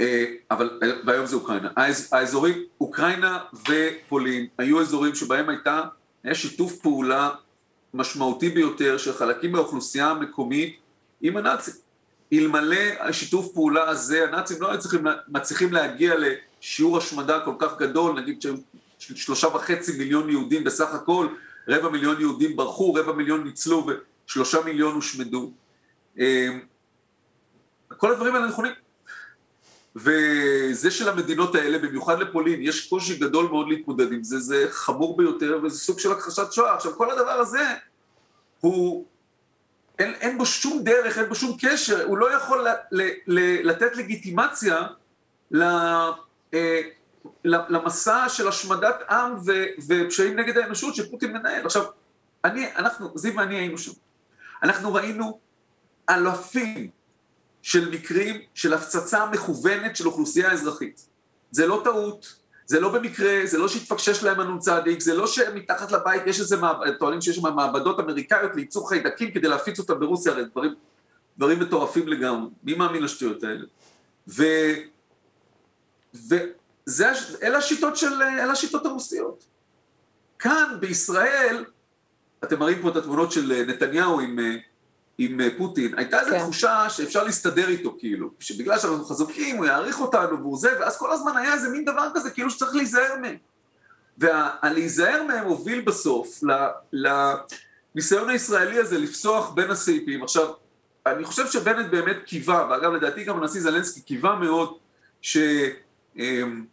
אה, אבל והיום זה אוקראינה. האזורים, אוקראינה ופולין היו אזורים שבהם הייתה, היה שיתוף פעולה משמעותי ביותר של חלקים מהאוכלוסייה המקומית עם הנאצים. אלמלא השיתוף פעולה הזה, הנאצים לא היו צריכים, מצליחים להגיע לשיעור השמדה כל כך גדול, נגיד שלושה וחצי מיליון יהודים בסך הכל, רבע מיליון יהודים ברחו, רבע מיליון ניצלו ושלושה מיליון הושמדו. אה, כל הדברים האלה נכונים. וזה של המדינות האלה, במיוחד לפולין, יש קושי גדול מאוד להתמודד עם זה, זה חמור ביותר וזה סוג של הכחשת שואה. עכשיו כל הדבר הזה הוא, אין, אין בו שום דרך, אין בו שום קשר, הוא לא יכול ל, ל, ל, לתת לגיטימציה ל, אה, למסע של השמדת עם ו, ופשעים נגד האנושות שפוטין מנהל. עכשיו, אני, אנחנו, זיו ואני היינו שם. אנחנו ראינו אלפים של מקרים של הפצצה מכוונת של אוכלוסייה אזרחית. זה לא טעות, זה לא במקרה, זה לא שהתפקשש להם הנ"צ, זה לא שמתחת לבית יש איזה, טוענים שיש שם מעבדות אמריקאיות לייצור חיידקים כדי להפיץ אותם ברוסיה, הרי דברים, דברים מטורפים לגמרי, מי מאמין לשטויות האלה? ו... וזה, אלה השיטות של, אלה השיטות הרוסיות. כאן בישראל, אתם מראים פה את התמונות של נתניהו עם עם אה, פוטין, הייתה איזו כן. תחושה שאפשר להסתדר איתו כאילו, שבגלל שאנחנו חזקים הוא יעריך אותנו והוא זה, ואז כל הזמן היה איזה מין דבר כזה כאילו שצריך להיזהר מהם. והלהיזהר מהם הוביל בסוף לניסיון הישראלי הזה לפסוח בין הסעיפים. עכשיו, אני חושב שבנט באמת קיווה, ואגב לדעתי גם הנשיא זלנסקי קיווה מאוד שישראל אמ,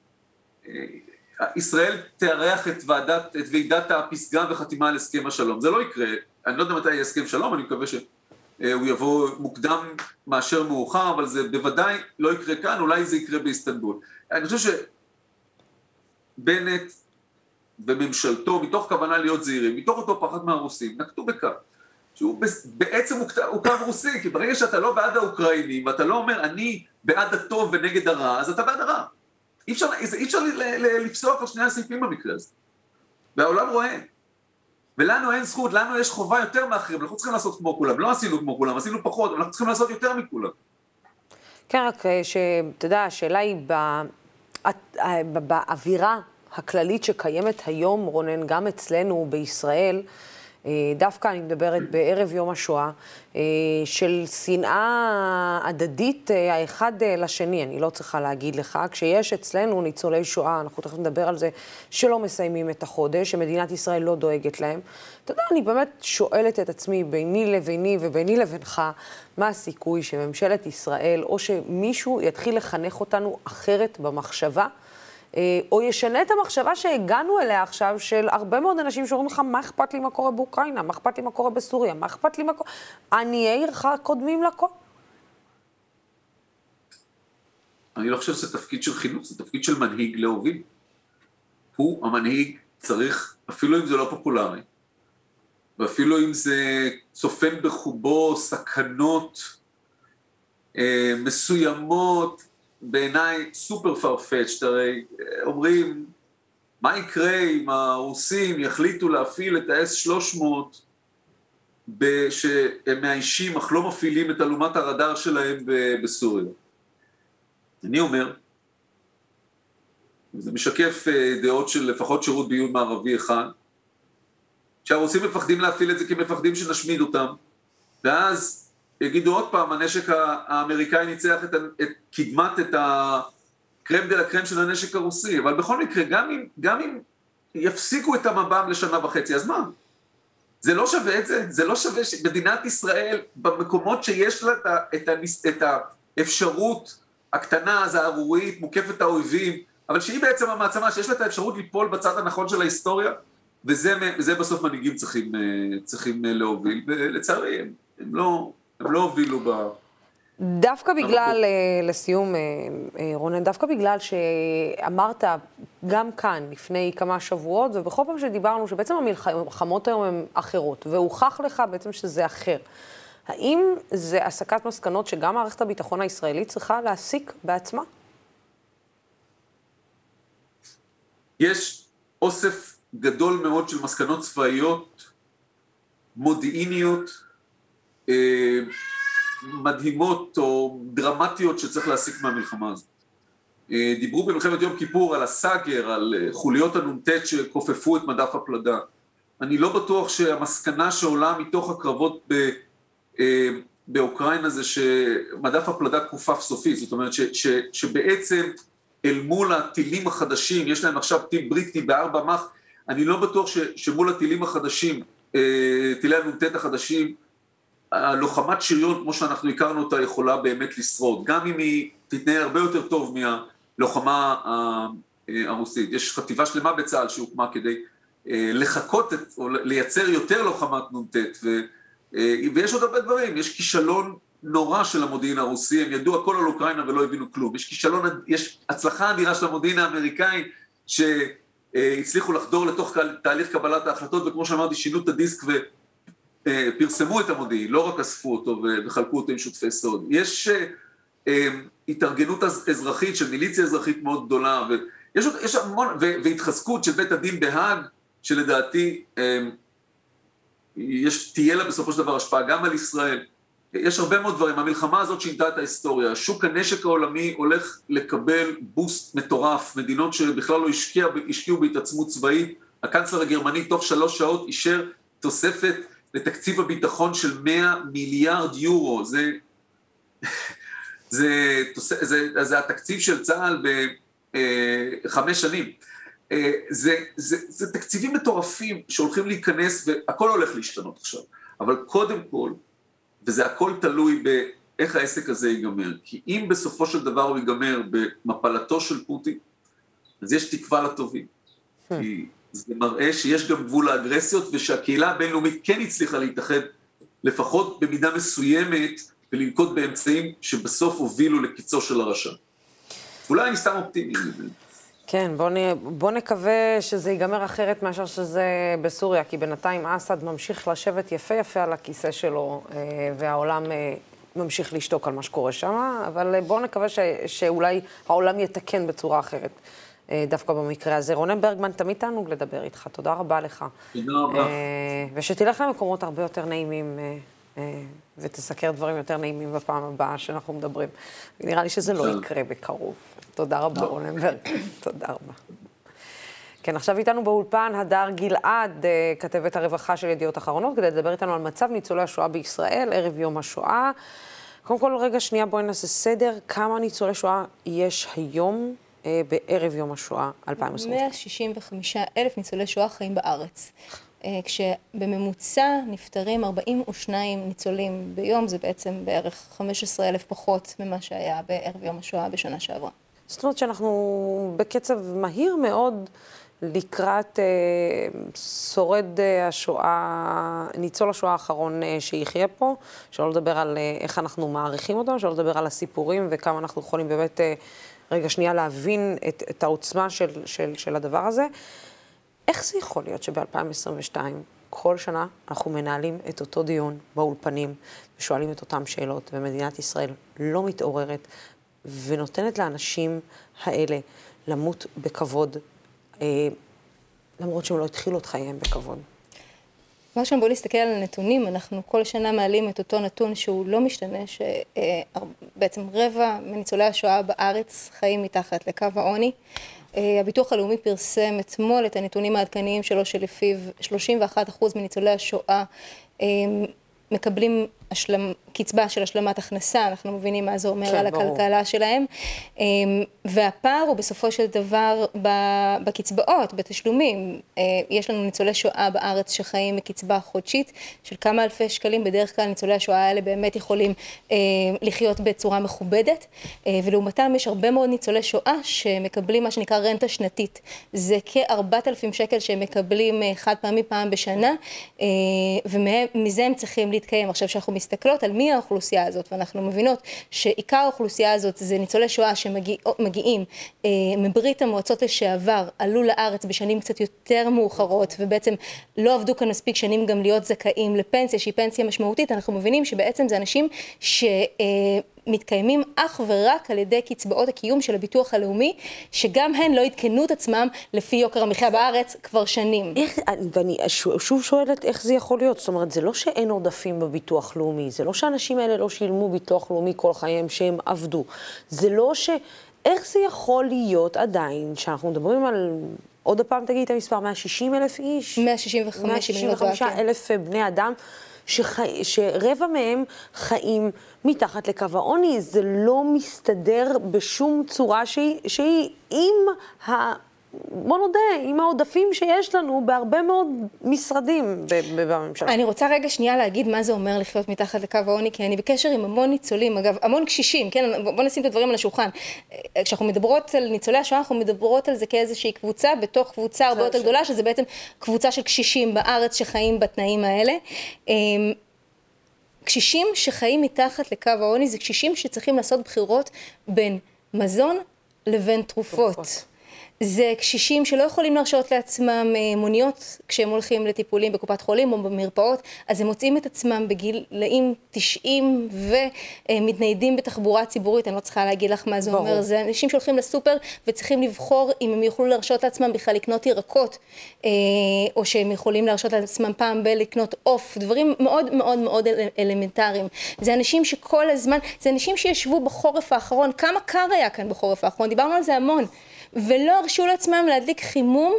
אה, תארח את ועדת, את ועידת הפסגה וחתימה על הסכם השלום. זה לא יקרה, אני לא יודע מתי יהיה הסכם שלום, אני מקווה ש... אה, הוא יבוא מוקדם מאשר מאוחר, אבל זה בוודאי לא יקרה כאן, אולי זה יקרה באיסטנבול. אני חושב שבנט וממשלתו, מתוך כוונה להיות זהירים, מתוך אותו פחד מהרוסים, נקטו בקו. שהוא בעצם הוא קו רוסי, כי ברגע שאתה לא בעד האוקראינים, ואתה לא אומר אני בעד הטוב ונגד הרע, אז אתה בעד הרע. אי אפשר, אי אפשר לפסוח על שני הסעיפים במקרה הזה. והעולם רואה. ולנו אין זכות, לנו יש חובה יותר מאחרים, אנחנו צריכים לעשות כמו כולם, לא עשינו כמו כולם, עשינו פחות, אבל אנחנו צריכים לעשות יותר מכולם. כן, רק אה, שאתה יודע, השאלה היא אה, באווירה הכללית שקיימת היום, רונן, גם אצלנו בישראל, דווקא אני מדברת בערב יום השואה, אה, של שנאה הדדית אה, האחד לשני, אני לא צריכה להגיד לך, כשיש אצלנו ניצולי שואה, אנחנו תכף נדבר על זה, שלא מסיימים את החודש, שמדינת ישראל לא דואגת להם. אתה יודע, אני באמת שואלת את עצמי, ביני לביני וביני לבינך, מה הסיכוי שממשלת ישראל, או שמישהו יתחיל לחנך אותנו אחרת במחשבה? אה, או ישנה את המחשבה שהגענו אליה עכשיו, של הרבה מאוד אנשים שאומרים לך, מה אכפת לי מה קורה באוקראינה? מה אכפת לי מה קורה בסוריה? מה אכפת לי מה קורה... עניי עירך קודמים לכל. אני לא חושב שזה תפקיד של חינוך, זה תפקיד של מנהיג להוביל. הוא, המנהיג, צריך, אפילו אם זה לא פופולרי, ואפילו אם זה צופן בחובו סכנות אה, מסוימות, בעיניי סופר farfetched, הרי אה, אומרים מה יקרה אם הרוסים יחליטו להפעיל את ה-S-300 שהם מאיישים אך לא מפעילים את אלומת הרדאר שלהם בסוריה. אני אומר, זה משקף אה, דעות של לפחות שירות ביון מערבי אחד, שהרוסים מפחדים להפעיל את זה כי מפחדים שנשמיד אותם, ואז יגידו עוד פעם, הנשק האמריקאי ניצח את, את קדמת, את הקרם דה לקרם של הנשק הרוסי, אבל בכל מקרה, גם אם, גם אם יפסיקו את המב"ם לשנה וחצי, אז מה? זה לא שווה את זה? זה לא שווה שמדינת ישראל, במקומות שיש לה את, ה, את האפשרות הקטנה, הזערורית, מוקפת האויבים, אבל שהיא בעצם המעצמה שיש לה את האפשרות ליפול בצד הנכון של ההיסטוריה, וזה בסוף מנהיגים צריכים, אה, צריכים אה, להוביל, ולצערי הם, הם, לא, הם לא הובילו ב... דווקא בגלל, אה, לסיום, רונן, דווקא בגלל שאמרת גם כאן לפני כמה שבועות, ובכל פעם שדיברנו, שבעצם המלחמות היום הן אחרות, והוכח לך בעצם שזה אחר. האם זה הסקת מסקנות שגם מערכת הביטחון הישראלית צריכה להסיק בעצמה? יש אוסף גדול מאוד של מסקנות צבאיות, מודיעיניות, אה, מדהימות או דרמטיות שצריך להסיק מהמלחמה הזאת. אה, דיברו במלחמת יום כיפור על הסאגר, על אה, חוליות הנ"ט שכופפו את מדף הפלדה. אני לא בטוח שהמסקנה שעולה מתוך הקרבות ב, אה, באוקראינה זה שמדף הפלדה כופף סופי, זאת אומרת ש, ש, שבעצם אל מול הטילים החדשים, יש להם עכשיו טיל בריטי בארבע מח, אני לא בטוח ש, שמול הטילים החדשים, אה, טילי הנ"ט החדשים, הלוחמת שריון כמו שאנחנו הכרנו אותה יכולה באמת לשרוד, גם אם היא תתנהל הרבה יותר טוב מהלוחמה אה, הרוסית. יש חטיבה שלמה בצה"ל שהוקמה כדי אה, לחקות את, או לייצר יותר לוחמת נ"ט, ויש עוד הרבה דברים, יש כישלון נורא של המודיעין הרוסי, הם ידעו הכל על אוקראינה ולא הבינו כלום. יש כישלון, יש הצלחה אדירה של המודיעין האמריקאי, שהצליחו לחדור לתוך תהליך קבלת ההחלטות, וכמו שאמרתי, שינו את הדיסק ופרסמו את המודיעין, לא רק אספו אותו וחלקו אותו עם שותפי סוד. יש אה, התארגנות אזרחית של מיליציה אזרחית מאוד גדולה, ויש יש המון, והתחזקות של בית הדין בהאג, שלדעתי אה, יש, תהיה לה בסופו של דבר השפעה גם על ישראל. יש הרבה מאוד דברים, המלחמה הזאת שינתה את ההיסטוריה, שוק הנשק העולמי הולך לקבל בוסט מטורף, מדינות שבכלל לא השקיע, השקיעו בהתעצמות צבאית, הקנצלר הגרמני תוך שלוש שעות אישר תוספת לתקציב הביטחון של 100 מיליארד יורו, זה, זה, זה, זה, זה התקציב של צה"ל בחמש אה, שנים. אה, זה, זה, זה תקציבים מטורפים שהולכים להיכנס והכל הולך להשתנות עכשיו, אבל קודם כל וזה הכל תלוי באיך העסק הזה ייגמר. כי אם בסופו של דבר הוא ייגמר במפלתו של פוטין, אז יש תקווה לטובים. Hmm. כי זה מראה שיש גם גבול לאגרסיות ושהקהילה הבינלאומית כן הצליחה להתאחד לפחות במידה מסוימת ולנקוט באמצעים שבסוף הובילו לקיצו של הרשע. אולי אני סתם אופטימי. כן, בוא, נ... בוא נקווה שזה ייגמר אחרת מאשר שזה בסוריה, כי בינתיים אסד ממשיך לשבת יפה יפה על הכיסא שלו, אה, והעולם אה, ממשיך לשתוק על מה שקורה שם, אבל אה, בואו נקווה ש... שאולי העולם יתקן בצורה אחרת. דווקא במקרה הזה. רונן ברגמן, תמיד תענוג לדבר איתך, תודה רבה לך. תודה רבה. ושתלך למקומות הרבה יותר נעימים ותסקר דברים יותר נעימים בפעם הבאה שאנחנו מדברים. נראה לי שזה לא יקרה בקרוב. תודה רבה, לא. רונן ברג. תודה רבה. כן, עכשיו איתנו באולפן הדר גלעד, אה, כתבת הרווחה של ידיעות אחרונות, כדי לדבר איתנו על מצב ניצולי השואה בישראל, ערב יום השואה. קודם כל, רגע, שנייה, בואי נעשה סדר. כמה ניצולי שואה יש היום אה, בערב יום השואה 2022? 165 אלף ניצולי שואה חיים בארץ. אה, כשבממוצע נפטרים 42 ניצולים ביום, זה בעצם בערך 15 אלף פחות ממה שהיה בערב יום השואה בשנה שעברה. זאת אומרת שאנחנו בקצב מהיר מאוד לקראת אה, שורד אה, השואה, ניצול השואה האחרון אה, שיחיה פה, שלא לדבר על אה, איך אנחנו מעריכים אותו, שלא לדבר על הסיפורים וכמה אנחנו יכולים באמת, אה, רגע שנייה, להבין את, את העוצמה של, של, של הדבר הזה. איך זה יכול להיות שב-2022, כל שנה אנחנו מנהלים את אותו דיון באולפנים ושואלים את אותן שאלות, ומדינת ישראל לא מתעוררת ונותנת לאנשים האלה למות בכבוד, אה, למרות שהם לא התחילו את חייהם בכבוד? דבר ראשון, בואו נסתכל על הנתונים, אנחנו כל שנה מעלים את אותו נתון שהוא לא משתנה, שבעצם רבע מניצולי השואה בארץ חיים מתחת לקו העוני. הביטוח הלאומי פרסם אתמול את הנתונים העדכניים שלו, שלפיו 31% מניצולי השואה מקבלים השלם, קצבה של השלמת הכנסה, אנחנו מבינים מה זה אומר כן, על ברור. הכלכלה שלהם, אמ, והפער הוא בסופו של דבר בקצבאות, בתשלומים. אה, יש לנו ניצולי שואה בארץ שחיים מקצבה חודשית של כמה אלפי שקלים, בדרך כלל ניצולי השואה האלה באמת יכולים אה, לחיות בצורה מכובדת, אה, ולעומתם יש הרבה מאוד ניצולי שואה שמקבלים מה שנקרא רנטה שנתית. זה כ-4,000 שקל שהם מקבלים חד פעמי פעם בשנה, ומזה הם צריכים להתקיים. עכשיו, כשאנחנו מסתכלות על מי האוכלוסייה הזאת, ואנחנו מבינות שעיקר האוכלוסייה הזאת זה ניצולי שואה שמגיעים אה, מברית המועצות לשעבר, עלו לארץ בשנים קצת יותר מאוחרות, ובעצם לא עבדו כאן מספיק שנים גם להיות זכאים לפנסיה, שהיא פנסיה משמעותית, אנחנו מבינים שבעצם זה אנשים ש... אה, מתקיימים אך ורק על ידי קצבאות הקיום של הביטוח הלאומי, שגם הן לא עדכנו את עצמם לפי יוקר המחיה בארץ כבר שנים. איך, ואני שוב שואלת איך זה יכול להיות, זאת אומרת, זה לא שאין עודפים בביטוח לאומי, זה לא שהאנשים האלה לא שילמו ביטוח לאומי כל חייהם שהם עבדו, זה לא ש... איך זה יכול להיות עדיין, שאנחנו מדברים על עוד פעם תגידי את המספר, 160 אלף איש? 165, 165 אלף בני אדם שחי, שרבע מהם חיים מתחת לקו העוני. זה לא מסתדר בשום צורה שהיא, שהיא עם ה... בוא נודה, עם העודפים שיש לנו בהרבה מאוד משרדים בממשלה. אני רוצה רגע שנייה להגיד מה זה אומר לחיות מתחת לקו העוני, כי אני בקשר עם המון ניצולים, אגב, המון קשישים, כן, בוא נשים את הדברים על השולחן. כשאנחנו מדברות על ניצולי השואה, אנחנו מדברות על זה כאיזושהי קבוצה, בתוך קבוצה הרבה יותר גדולה, שזה בעצם קבוצה של קשישים בארץ שחיים בתנאים האלה. אמ, קשישים שחיים מתחת לקו העוני זה קשישים שצריכים לעשות בחירות בין מזון לבין תרופות. תרופות. זה קשישים שלא יכולים להרשות לעצמם אה, מוניות כשהם הולכים לטיפולים בקופת חולים או במרפאות, אז הם מוצאים את עצמם בגילאים 90 ומתניידים בתחבורה ציבורית, אני לא צריכה להגיד לך מה זה ברור. אומר, זה אנשים שהולכים לסופר וצריכים לבחור אם הם יוכלו להרשות לעצמם בכלל לקנות ירקות, אה, או שהם יכולים להרשות לעצמם פעם בלקנות עוף, דברים מאוד מאוד מאוד אלמנטריים. זה אנשים שכל הזמן, זה אנשים שישבו בחורף האחרון, כמה קר היה כאן בחורף האחרון, דיברנו על זה המון. ולא הרשו לעצמם להדליק חימום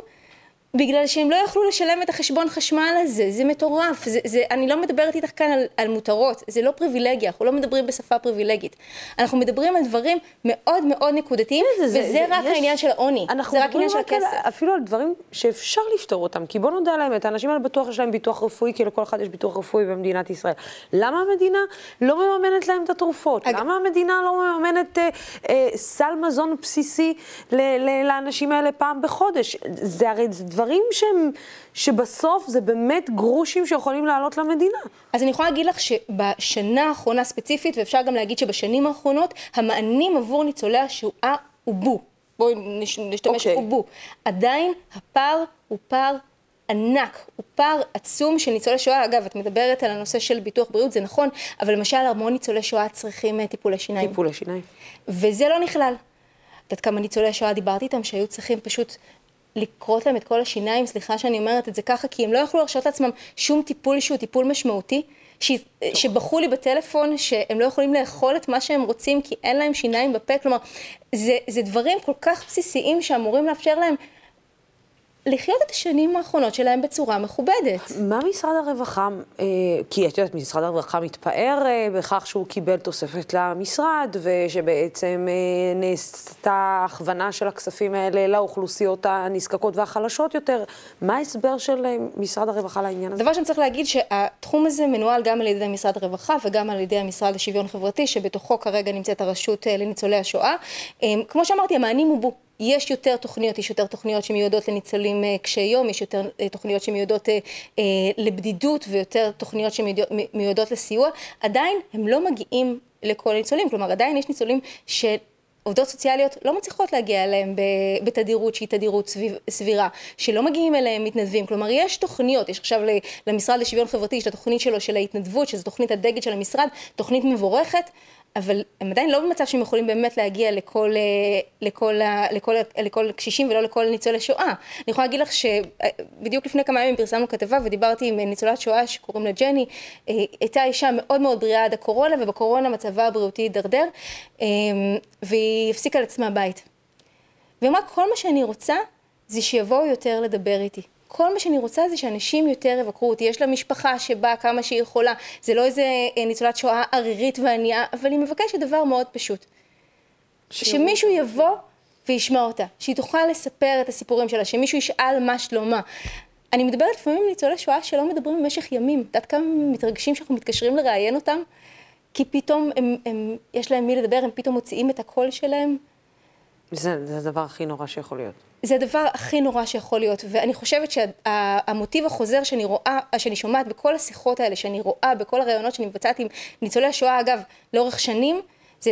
בגלל שהם לא יכלו לשלם את החשבון חשמל הזה, זה מטורף, זה, זה, אני לא מדברת איתך כאן על, על מותרות, זה לא פריבילגיה, אנחנו לא מדברים בשפה פריבילגית, אנחנו מדברים על דברים מאוד מאוד נקודתיים, זה, וזה זה, רק יש, העניין של העוני, זה רק עניין של הכסף. על, אפילו על דברים שאפשר לפתור אותם, כי בוא נודה על האמת, האנשים האלה בטוח יש להם ביטוח רפואי, כי לכל אחד יש ביטוח רפואי במדינת ישראל. למה המדינה לא מממנת להם את התרופות? אג... למה המדינה לא מממנת אה, אה, סל מזון בסיסי ל, ל, לאנשים האלה פעם בחודש? זה הרי דברים... דברים שהם, שבסוף זה באמת גרושים שיכולים לעלות למדינה. אז אני יכולה להגיד לך שבשנה האחרונה ספציפית, ואפשר גם להגיד שבשנים האחרונות, המענים עבור ניצולי השואה עובו. בואי נשתמש okay. אוקיי. עובו. עדיין הפער הוא פער ענק, הוא פער עצום של ניצולי שואה. אגב, את מדברת על הנושא של ביטוח בריאות, זה נכון, אבל למשל המון ניצולי שואה צריכים אה, טיפולי שיניים. טיפולי שיניים. וזה לא נכלל. את יודעת כמה ניצולי שואה דיברתי איתם שהיו צריכים פשוט לכרות להם את כל השיניים, סליחה שאני אומרת את זה ככה, כי הם לא יכלו להרשות לעצמם שום טיפול שהוא טיפול משמעותי. ש... שבכו לי בטלפון שהם לא יכולים לאכול את מה שהם רוצים כי אין להם שיניים בפה, כלומר, זה, זה דברים כל כך בסיסיים שאמורים לאפשר להם לחיות את השנים האחרונות שלהם בצורה מכובדת. מה משרד הרווחה, אה, כי את יודעת, משרד הרווחה מתפאר אה, בכך שהוא קיבל תוספת למשרד, ושבעצם אה, נעשתה הכוונה של הכספים האלה לאוכלוסיות הנזקקות והחלשות יותר. מה ההסבר של משרד הרווחה לעניין הזה? דבר שאני צריך להגיד שהתחום הזה מנוהל גם על ידי משרד הרווחה וגם על ידי המשרד לשוויון חברתי, שבתוכו כרגע נמצאת הרשות לניצולי השואה. כמו שאמרתי, המענים הובאו. יש יותר תוכניות, יש יותר תוכניות שמיועדות לניצולים אה, קשי יום, יש יותר אה, תוכניות שמיועדות אה, לבדידות ויותר תוכניות שמיועדות לסיוע, עדיין הם לא מגיעים לכל הניצולים, כלומר עדיין יש ניצולים של... עובדות סוציאליות לא מצליחות להגיע אליהם בתדירות שהיא תדירות סביב, סבירה, שלא מגיעים אליהם מתנדבים, כלומר יש תוכניות, יש עכשיו למשרד לשוויון חברתי, יש את התוכנית שלו של ההתנדבות, שזו תוכנית הדגל של המשרד, תוכנית מבורכת, אבל הם עדיין לא במצב שהם יכולים באמת להגיע לכל, לכל, לכל, לכל, לכל קשישים ולא לכל ניצולי שואה. אני יכולה להגיד לך שבדיוק לפני כמה ימים פרסמנו כתבה ודיברתי עם ניצולת שואה שקוראים לה ג'ני, הייתה אישה מאוד מאוד בריאה עד הקורונה ובקורונה מצבה הבריאותי הידרדר והיא הפסיקה לעצמה בית. והיא אמרה כל מה שאני רוצה זה שיבואו יותר לדבר איתי. כל מה שאני רוצה זה שאנשים יותר יבקרו אותי. יש לה משפחה שבאה כמה שהיא יכולה, זה לא איזה אה, ניצולת שואה ערירית וענייה, אבל היא מבקשת דבר מאוד פשוט. שמישהו יבוא וישמע אותה, שהיא תוכל לספר את הסיפורים שלה, שמישהו ישאל מה שלומה. אני מדברת לפעמים עם ניצולי שואה שלא מדברים במשך ימים. את יודעת כמה מתרגשים שאנחנו מתקשרים לראיין אותם? כי פתאום הם, הם, יש להם מי לדבר, הם פתאום מוציאים את הקול שלהם. זה, זה הדבר הכי נורא שיכול להיות. זה הדבר הכי נורא שיכול להיות, ואני חושבת שהמוטיב החוזר שאני רואה, שאני שומעת בכל השיחות האלה, שאני רואה בכל הראיונות שאני מבצעת עם ניצולי השואה, אגב, לאורך שנים, זה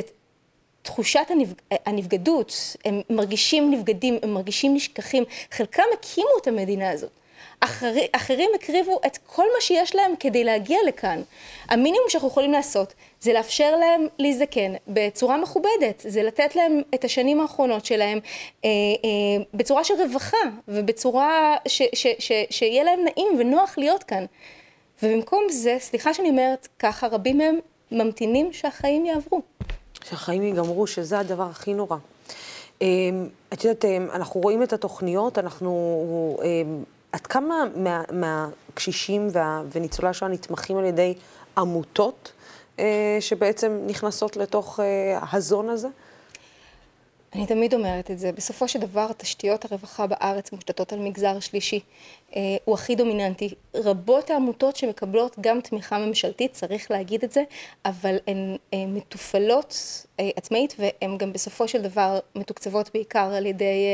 תחושת הנבג... הנבגדות, הם מרגישים נבגדים, הם מרגישים נשכחים, חלקם הקימו את המדינה הזאת. אחר, אחרים הקריבו את כל מה שיש להם כדי להגיע לכאן. המינימום שאנחנו יכולים לעשות זה לאפשר להם להזדקן בצורה מכובדת, זה לתת להם את השנים האחרונות שלהם אה, אה, בצורה של רווחה ובצורה ש, ש, ש, שיהיה להם נעים ונוח להיות כאן. ובמקום זה, סליחה שאני אומרת ככה, רבים מהם ממתינים שהחיים יעברו. שהחיים ייגמרו, שזה הדבר הכי נורא. אה, את יודעת, אה, אנחנו רואים את התוכניות, אנחנו... עד כמה מה, מהקשישים וה, וניצולי השואה נתמכים על ידי עמותות אה, שבעצם נכנסות לתוך אה, הזון הזה? אני תמיד אומרת את זה. בסופו של דבר, תשתיות הרווחה בארץ מושתתות על מגזר שלישי. אה, הוא הכי דומיננטי. רבות העמותות שמקבלות גם תמיכה ממשלתית, צריך להגיד את זה, אבל הן אה, מתופעלות אה, עצמאית, והן גם בסופו של דבר מתוקצבות בעיקר על ידי...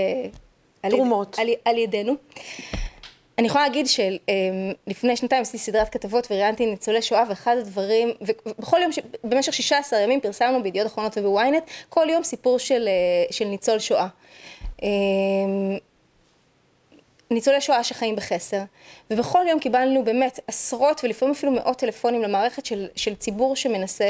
אה, תרומות. על, על, על ידינו. אני יכולה להגיד שלפני שנתיים עשיתי סדרת כתבות וראיינתי ניצולי שואה ואחד הדברים, ובכל יום, במשך 16 ימים פרסמנו בידיעות אחרונות ובוויינט, כל יום סיפור של, אה, של ניצול שואה. ניצולי שואה שחיים בחסר, ובכל יום קיבלנו באמת עשרות ולפעמים אפילו מאות טלפונים למערכת של, של ציבור שמנסה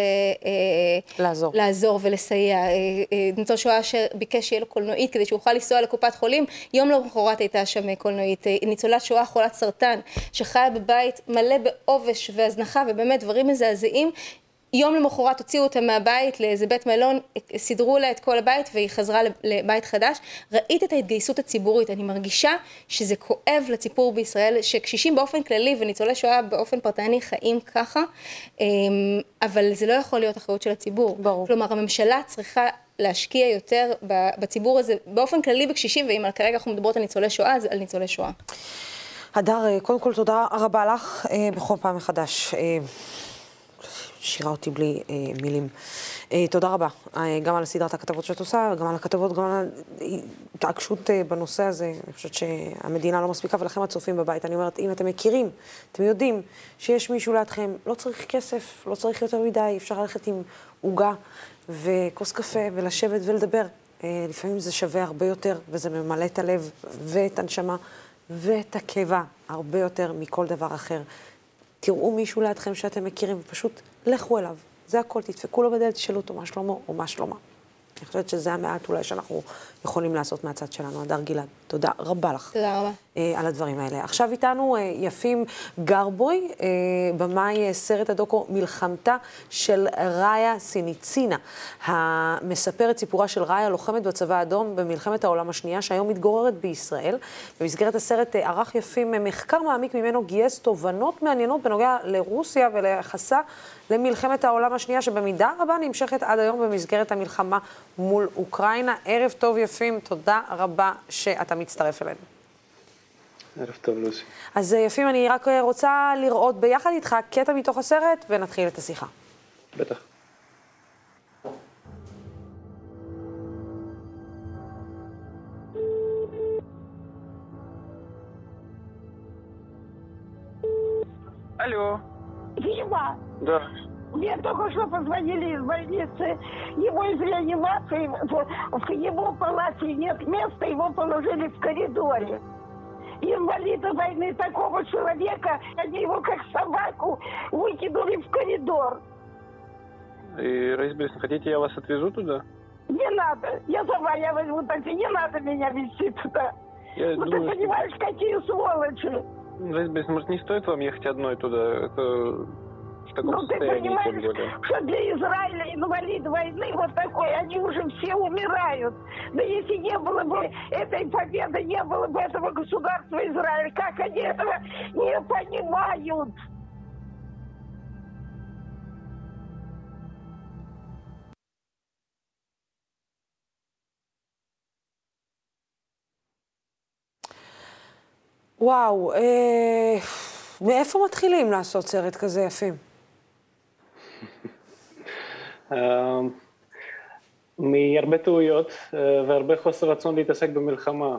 אה, לעזור. לעזור ולסייע. אה, אה, ניצול שואה שביקש שיהיה לו קולנועית כדי שהוא יוכל לנסוע לקופת חולים, יום למחרת הייתה שם קולנועית. אה, ניצולת שואה חולת סרטן, שחיה בבית מלא בעובש והזנחה ובאמת דברים מזעזעים, יום למחרת הוציאו אותה מהבית לאיזה בית מלון, סידרו לה את כל הבית והיא חזרה לבית חדש. ראית את ההתגייסות הציבורית, אני מרגישה שזה כואב לציבור בישראל, שקשישים באופן כללי וניצולי שואה באופן פרטני חיים ככה, אמ, אבל זה לא יכול להיות אחריות של הציבור. ברור. כלומר, הממשלה צריכה להשקיע יותר בציבור הזה, באופן כללי בקשישים, ואם כרגע אנחנו מדברות על ניצולי שואה, אז על ניצולי שואה. הדר, אה, קודם כל תודה רבה לך אה, בכל פעם מחדש. משאירה אותי בלי אה, מילים. אה, תודה רבה, אה, גם על סדרת הכתבות שאת עושה, גם על הכתבות, גם על ההתעקשות אה, בנושא הזה. אני חושבת שהמדינה לא מספיקה, ולכם הצופים בבית, אני אומרת, אם אתם מכירים, אתם יודעים שיש מישהו לידכם, לא צריך כסף, לא צריך יותר מדי, אפשר ללכת עם עוגה וכוס קפה ולשבת ולדבר. אה, לפעמים זה שווה הרבה יותר, וזה ממלא את הלב ואת הנשמה ואת הקיבה הרבה יותר מכל דבר אחר. תראו מישהו לידכם שאתם מכירים, ופשוט לכו אליו. זה הכל, תדפקו לו בדלת, תשאלו אותו מה שלמה או מה שלמה. אני חושבת שזה המעט אולי שאנחנו יכולים לעשות מהצד שלנו. הדר גלעד, תודה רבה לך. תודה רבה. אה, על הדברים האלה. עכשיו איתנו אה, יפים גרבוי, אה, במאי אה, סרט הדוקו מלחמתה של ראיה סיניצינה, המספר את סיפורה של ראיה, לוחמת בצבא האדום במלחמת העולם השנייה, שהיום מתגוררת בישראל. במסגרת הסרט אה, ערך יפים אה, מחקר מעמיק ממנו, גייס תובנות מעניינות בנוגע לרוסיה וליחסה למלחמת העולם השנייה, שבמידה רבה נמשכת עד היום במסגרת המלחמה מול אוקראינה. ערב טוב יפים, תודה רבה שאתה מצטרף אלינו. ערב טוב, לוסי. אז אה, יפים, אני רק אה, רוצה לראות ביחד איתך קטע מתוך הסרט ונתחיל את השיחה. בטח. Алло. Дима, Да. мне только что позвонили из больницы. Ему из реанимации, в, в его палате нет места, его положили в коридоре. Инвалида войны такого человека, они его как собаку выкинули в коридор. И, Рейсбельс, хотите, я вас отвезу туда? Не надо. Я сама, я возьму такси. Не надо меня везти туда. Я ну думаю, ты понимаешь, какие сволочи. Рейсбельс, может, не стоит вам ехать одной туда? Это в таком Ну ты состоянии, тем понимаешь, более. что для Израиля инвалид войны вот такой, они уже все умирают. Да если не было бы этой победы, не было бы этого государства Израиль, как они этого не понимают? וואו, אה, מאיפה מתחילים לעשות סרט כזה יפים? אה, מהרבה טעויות אה, והרבה חוסר רצון להתעסק במלחמה.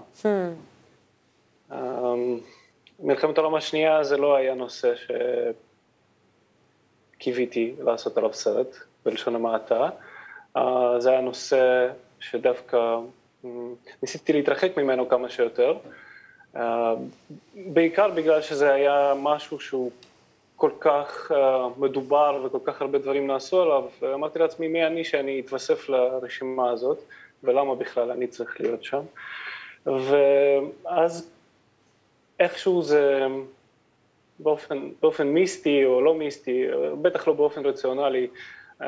אה, מלחמת העולם השנייה זה לא היה נושא שקיוויתי לעשות עליו סרט, בלשון המעטה. אה, זה היה נושא שדווקא אה, ניסיתי להתרחק ממנו כמה שיותר. אה, בעיקר בגלל שזה היה משהו שהוא כל כך uh, מדובר וכל כך הרבה דברים נעשו עליו, אמרתי לעצמי מי אני שאני אתווסף לרשימה הזאת ולמה בכלל אני צריך להיות שם. ואז איכשהו זה באופן, באופן מיסטי או לא מיסטי, בטח לא באופן רציונלי, uh,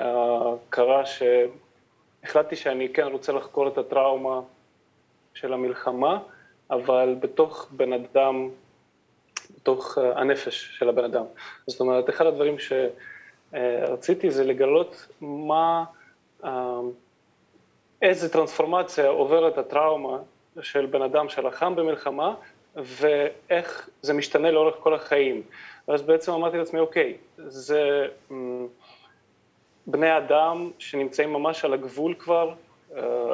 קרה שהחלטתי שאני כן רוצה לחקור את הטראומה של המלחמה, אבל בתוך בן אדם בתוך הנפש של הבן אדם. זאת אומרת, אחד הדברים שרציתי זה לגלות מה, איזה טרנספורמציה עוברת הטראומה של בן אדם שלחם במלחמה, ואיך זה משתנה לאורך כל החיים. ואז בעצם אמרתי לעצמי, אוקיי, זה בני אדם שנמצאים ממש על הגבול כבר,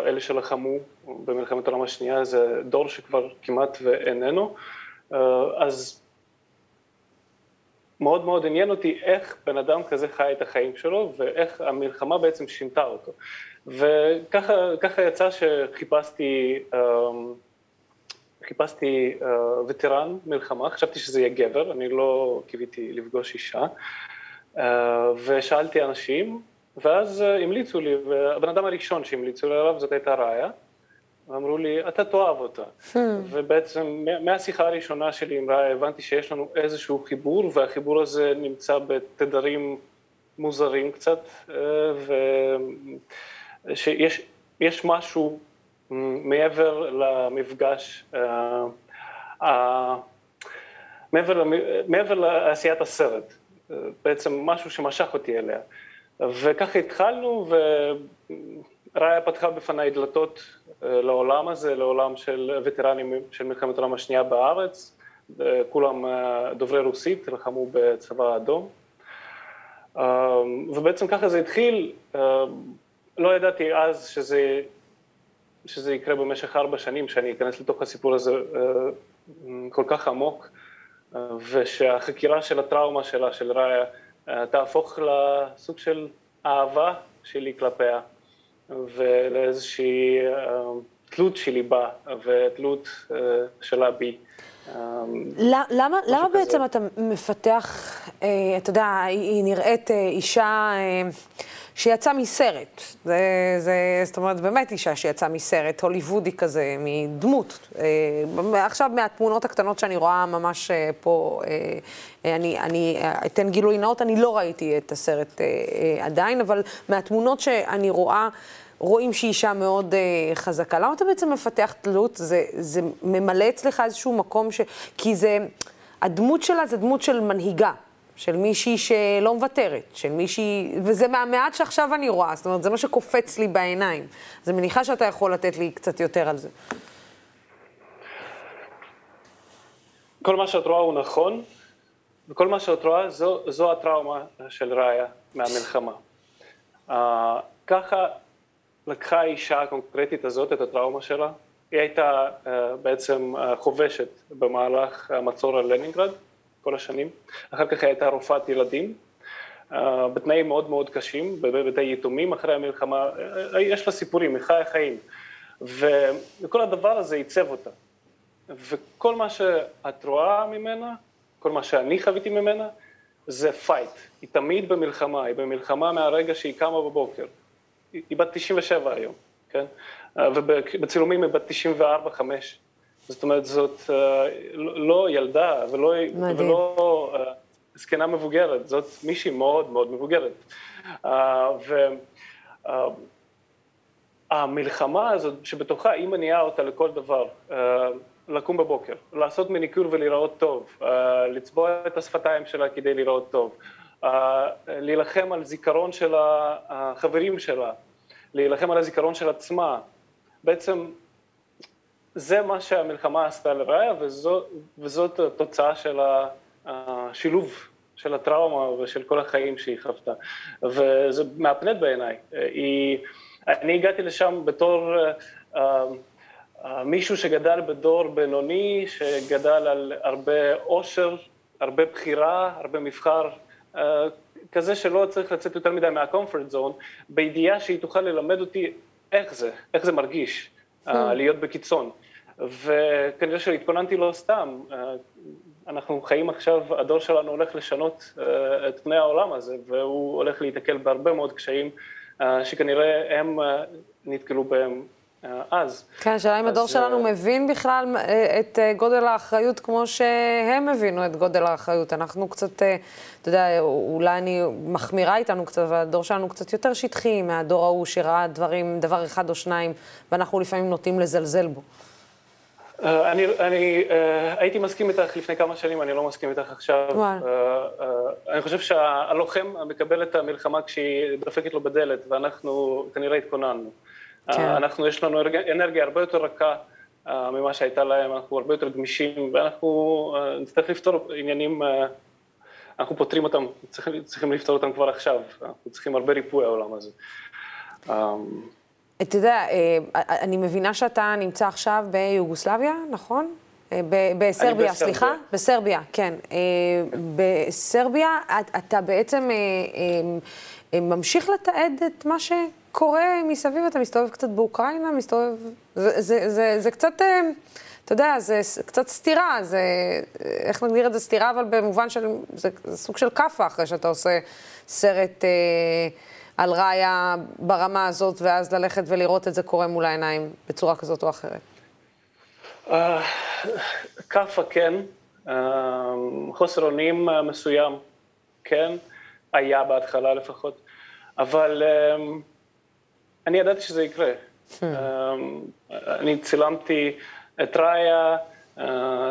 אלה שלחמו במלחמת העולם השנייה, זה דור שכבר כמעט ואיננו, אז מאוד מאוד עניין אותי איך בן אדם כזה חי את החיים שלו ואיך המלחמה בעצם שינתה אותו. וככה יצא שחיפשתי, חיפשתי וטרן מלחמה, חשבתי שזה יהיה גבר, אני לא קיוויתי לפגוש אישה, ושאלתי אנשים, ואז המליצו לי, והבן אדם הראשון שהמליצו לי עליו זאת הייתה ראיה, ואמרו לי, אתה תאהב אותה. Hmm. ובעצם מהשיחה הראשונה שלי עם ראיה הבנתי שיש לנו איזשהו חיבור, והחיבור הזה נמצא בתדרים מוזרים קצת, ושיש משהו מעבר למפגש, מעבר, מעבר לעשיית הסרט, בעצם משהו שמשך אותי אליה. וככה התחלנו, וראיה פתחה בפניי דלתות לעולם הזה, לעולם של וטרנים של מלחמת העולם השנייה בארץ, כולם דוברי רוסית, לחמו בצבא האדום. ובעצם ככה זה התחיל, לא ידעתי אז שזה, שזה יקרה במשך ארבע שנים, שאני אכנס לתוך הסיפור הזה כל כך עמוק, ושהחקירה של הטראומה שלה, של ראיה, תהפוך לסוג של אהבה שלי כלפיה. ולאיזושהי תלות שלי בה ותלות שלה בי. למה, למה בעצם אתה מפתח, אתה יודע, היא נראית אישה שיצאה מסרט, זה, זה, זאת אומרת, באמת אישה שיצאה מסרט, הוליוודי כזה, מדמות. עכשיו מהתמונות הקטנות שאני רואה ממש פה, אני, אני אתן גילוי נאות, אני לא ראיתי את הסרט עדיין, אבל מהתמונות שאני רואה, רואים שהיא אישה מאוד uh, חזקה. למה אתה בעצם מפתח תלות? זה, זה ממלא אצלך איזשהו מקום ש... כי זה... הדמות שלה זה דמות של מנהיגה, של מישהי שלא מוותרת, של מישהי... וזה מהמעט שעכשיו אני רואה, זאת אומרת, זה מה שקופץ לי בעיניים. אז אני מניחה שאתה יכול לתת לי קצת יותר על זה. כל מה שאת רואה הוא נכון, וכל מה שאת רואה זו, זו הטראומה של ראיה מהמלחמה. Uh, ככה לקחה האישה הקונקרטית הזאת את הטראומה שלה, היא הייתה uh, בעצם uh, חובשת במהלך המצור על לנינגרד כל השנים, אחר כך היא הייתה רופאת ילדים, uh, בתנאים מאוד מאוד קשים, בבתי יתומים אחרי המלחמה, uh, יש לה סיפורים, היא חיה חיים, וכל הדבר הזה עיצב אותה, וכל מה שאת רואה ממנה, כל מה שאני חוויתי ממנה, זה פייט. היא תמיד במלחמה, היא במלחמה מהרגע שהיא קמה בבוקר. היא בת 97 היום, כן? ובצילומים היא בת 94-5. זאת אומרת, זאת uh, לא ילדה ולא, ולא uh, זקנה מבוגרת, זאת מישהי מאוד מאוד מבוגרת. Uh, והמלחמה הזאת שבתוכה היא מניעה אותה לכל דבר, לקום בבוקר, לעשות מניקור ולהיראות טוב, לצבוע את השפתיים שלה כדי להיראות טוב, להילחם על זיכרון של החברים שלה, להילחם על הזיכרון של עצמה. בעצם זה מה שהמלחמה עשתה לראיה, וזו, וזאת התוצאה של השילוב של הטראומה ושל כל החיים שהיא חוותה. וזה מהפנט בעיניי. היא, אני הגעתי לשם בתור uh, uh, מישהו שגדל בדור בינוני, שגדל על הרבה עושר, הרבה בחירה, הרבה מבחר, uh, כזה שלא צריך לצאת יותר מדי מהקומפורט זון, בידיעה שהיא תוכל ללמד אותי איך זה, איך זה מרגיש uh, להיות בקיצון. וכנראה שהתכוננתי לא סתם. אנחנו חיים עכשיו, הדור שלנו הולך לשנות את פני העולם הזה, והוא הולך להיתקל בהרבה מאוד קשיים שכנראה הם נתקלו בהם אז. כן, השאלה אם הדור שלנו מבין בכלל את גודל האחריות כמו שהם הבינו את גודל האחריות. אנחנו קצת, אתה יודע, אולי אני מחמירה איתנו קצת, אבל הדור שלנו קצת יותר שטחי מהדור ההוא שראה דברים, דבר אחד או שניים, ואנחנו לפעמים נוטים לזלזל בו. אה, אני, אני uh, הייתי מסכים איתך לפני כמה שנים, אני לא מסכים איתך עכשיו. Uh, uh, אני חושב שהלוחם מקבל את המלחמה כשהיא דופקת לו בדלת, ואנחנו כנראה התכוננו. כן. Uh, אנחנו, יש לנו אנרגיה הרבה יותר רכה uh, ממה שהייתה להם, אנחנו הרבה יותר גמישים, ואנחנו uh, נצטרך לפתור עניינים, uh, אנחנו פותרים אותם, צריכים, צריכים לפתור אותם כבר עכשיו, אנחנו צריכים הרבה ריפוי העולם הזה. אתה יודע, אה, אני מבינה שאתה נמצא עכשיו ביוגוסלביה, נכון? אה, בסרביה, סליחה? בסרביה, כן. אה, בסרביה אתה בעצם ממשיך לתעד את מה שקורה מסביב, אתה מסתובב קצת באוקראינה, מסתובב... זה, זה, זה, זה קצת, אתה יודע, זה קצת סתירה, זה, איך נגדיר את זה סתירה, אבל במובן של, זה, זה סוג של כאפה אחרי שאתה עושה סרט... על ראיה ברמה הזאת, ואז ללכת ולראות את זה קורה מול העיניים בצורה כזאת או אחרת? אה, כאפה כן, אה, חוסר אונים אה, מסוים כן, היה בהתחלה לפחות, אבל אני ידעתי שזה יקרה. Hmm. אני צילמתי את ראיה,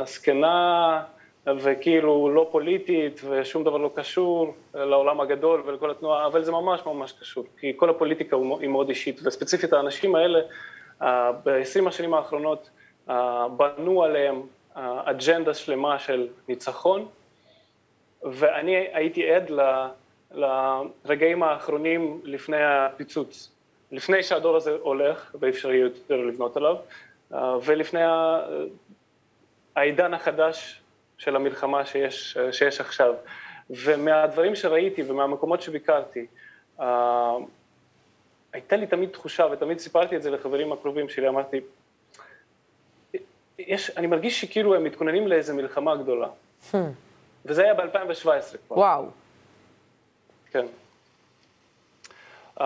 זקנה, וכאילו לא פוליטית ושום דבר לא קשור לעולם הגדול ולכל התנועה, אבל זה ממש ממש קשור, כי כל הפוליטיקה היא מאוד אישית, וספציפית האנשים האלה ב-20 השנים האחרונות בנו עליהם אג'נדה שלמה של ניצחון, ואני הייתי עד לרגעים האחרונים לפני הפיצוץ, לפני שהדור הזה הולך ואי אפשר יותר לבנות עליו, ולפני העידן החדש של המלחמה שיש, שיש עכשיו. ומהדברים שראיתי ומהמקומות שביקרתי, uh, הייתה לי תמיד תחושה, ותמיד סיפרתי את זה לחברים הקרובים שלי, אמרתי, יש, אני מרגיש שכאילו הם מתכוננים לאיזה מלחמה גדולה. Hmm. וזה היה ב-2017 כבר. וואו. כן. Um,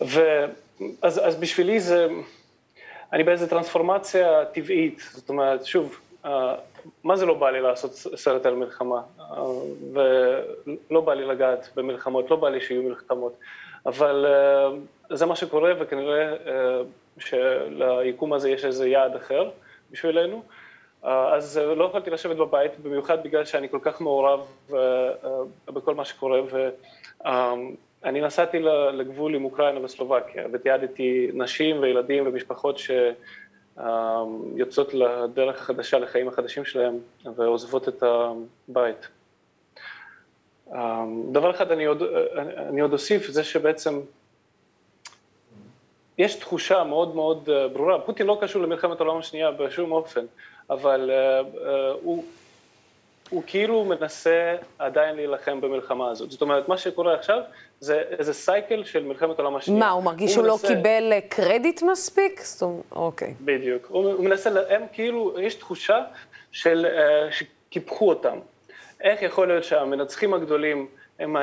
ו, אז, אז בשבילי זה, אני באיזה טרנספורמציה טבעית, זאת אומרת, שוב, uh, מה זה לא בא לי לעשות סרט על מלחמה, ולא בא לי לגעת במלחמות, לא בא לי שיהיו מלחמות, אבל אה, זה מה שקורה וכנראה אה, שליקום הזה יש איזה יעד אחר בשבילנו, אה, אז לא יכולתי לשבת בבית, במיוחד בגלל שאני כל כך מעורב בכל מה שקורה, ואני נסעתי לגבול עם אוקראינה וסלובקיה, ותיעדתי נשים וילדים ומשפחות ש... יוצאות לדרך החדשה, לחיים החדשים שלהם, ועוזבות את הבית. דבר אחד אני עוד, אני עוד אוסיף, זה שבעצם יש תחושה מאוד מאוד ברורה, פוטין לא קשור למלחמת העולם השנייה בשום אופן, אבל הוא, הוא כאילו מנסה עדיין להילחם במלחמה הזאת. זאת אומרת, מה שקורה עכשיו זה איזה סייקל של מלחמת העולם השנייה. מה, הוא מרגיש שהוא לא מנסה... לא קיבל קרדיט מספיק? זאת אומרת, אוקיי. בדיוק. הוא, הוא מנסה, הם כאילו, יש תחושה של, uh, שקיפחו אותם. איך יכול להיות שהמנצחים הגדולים הם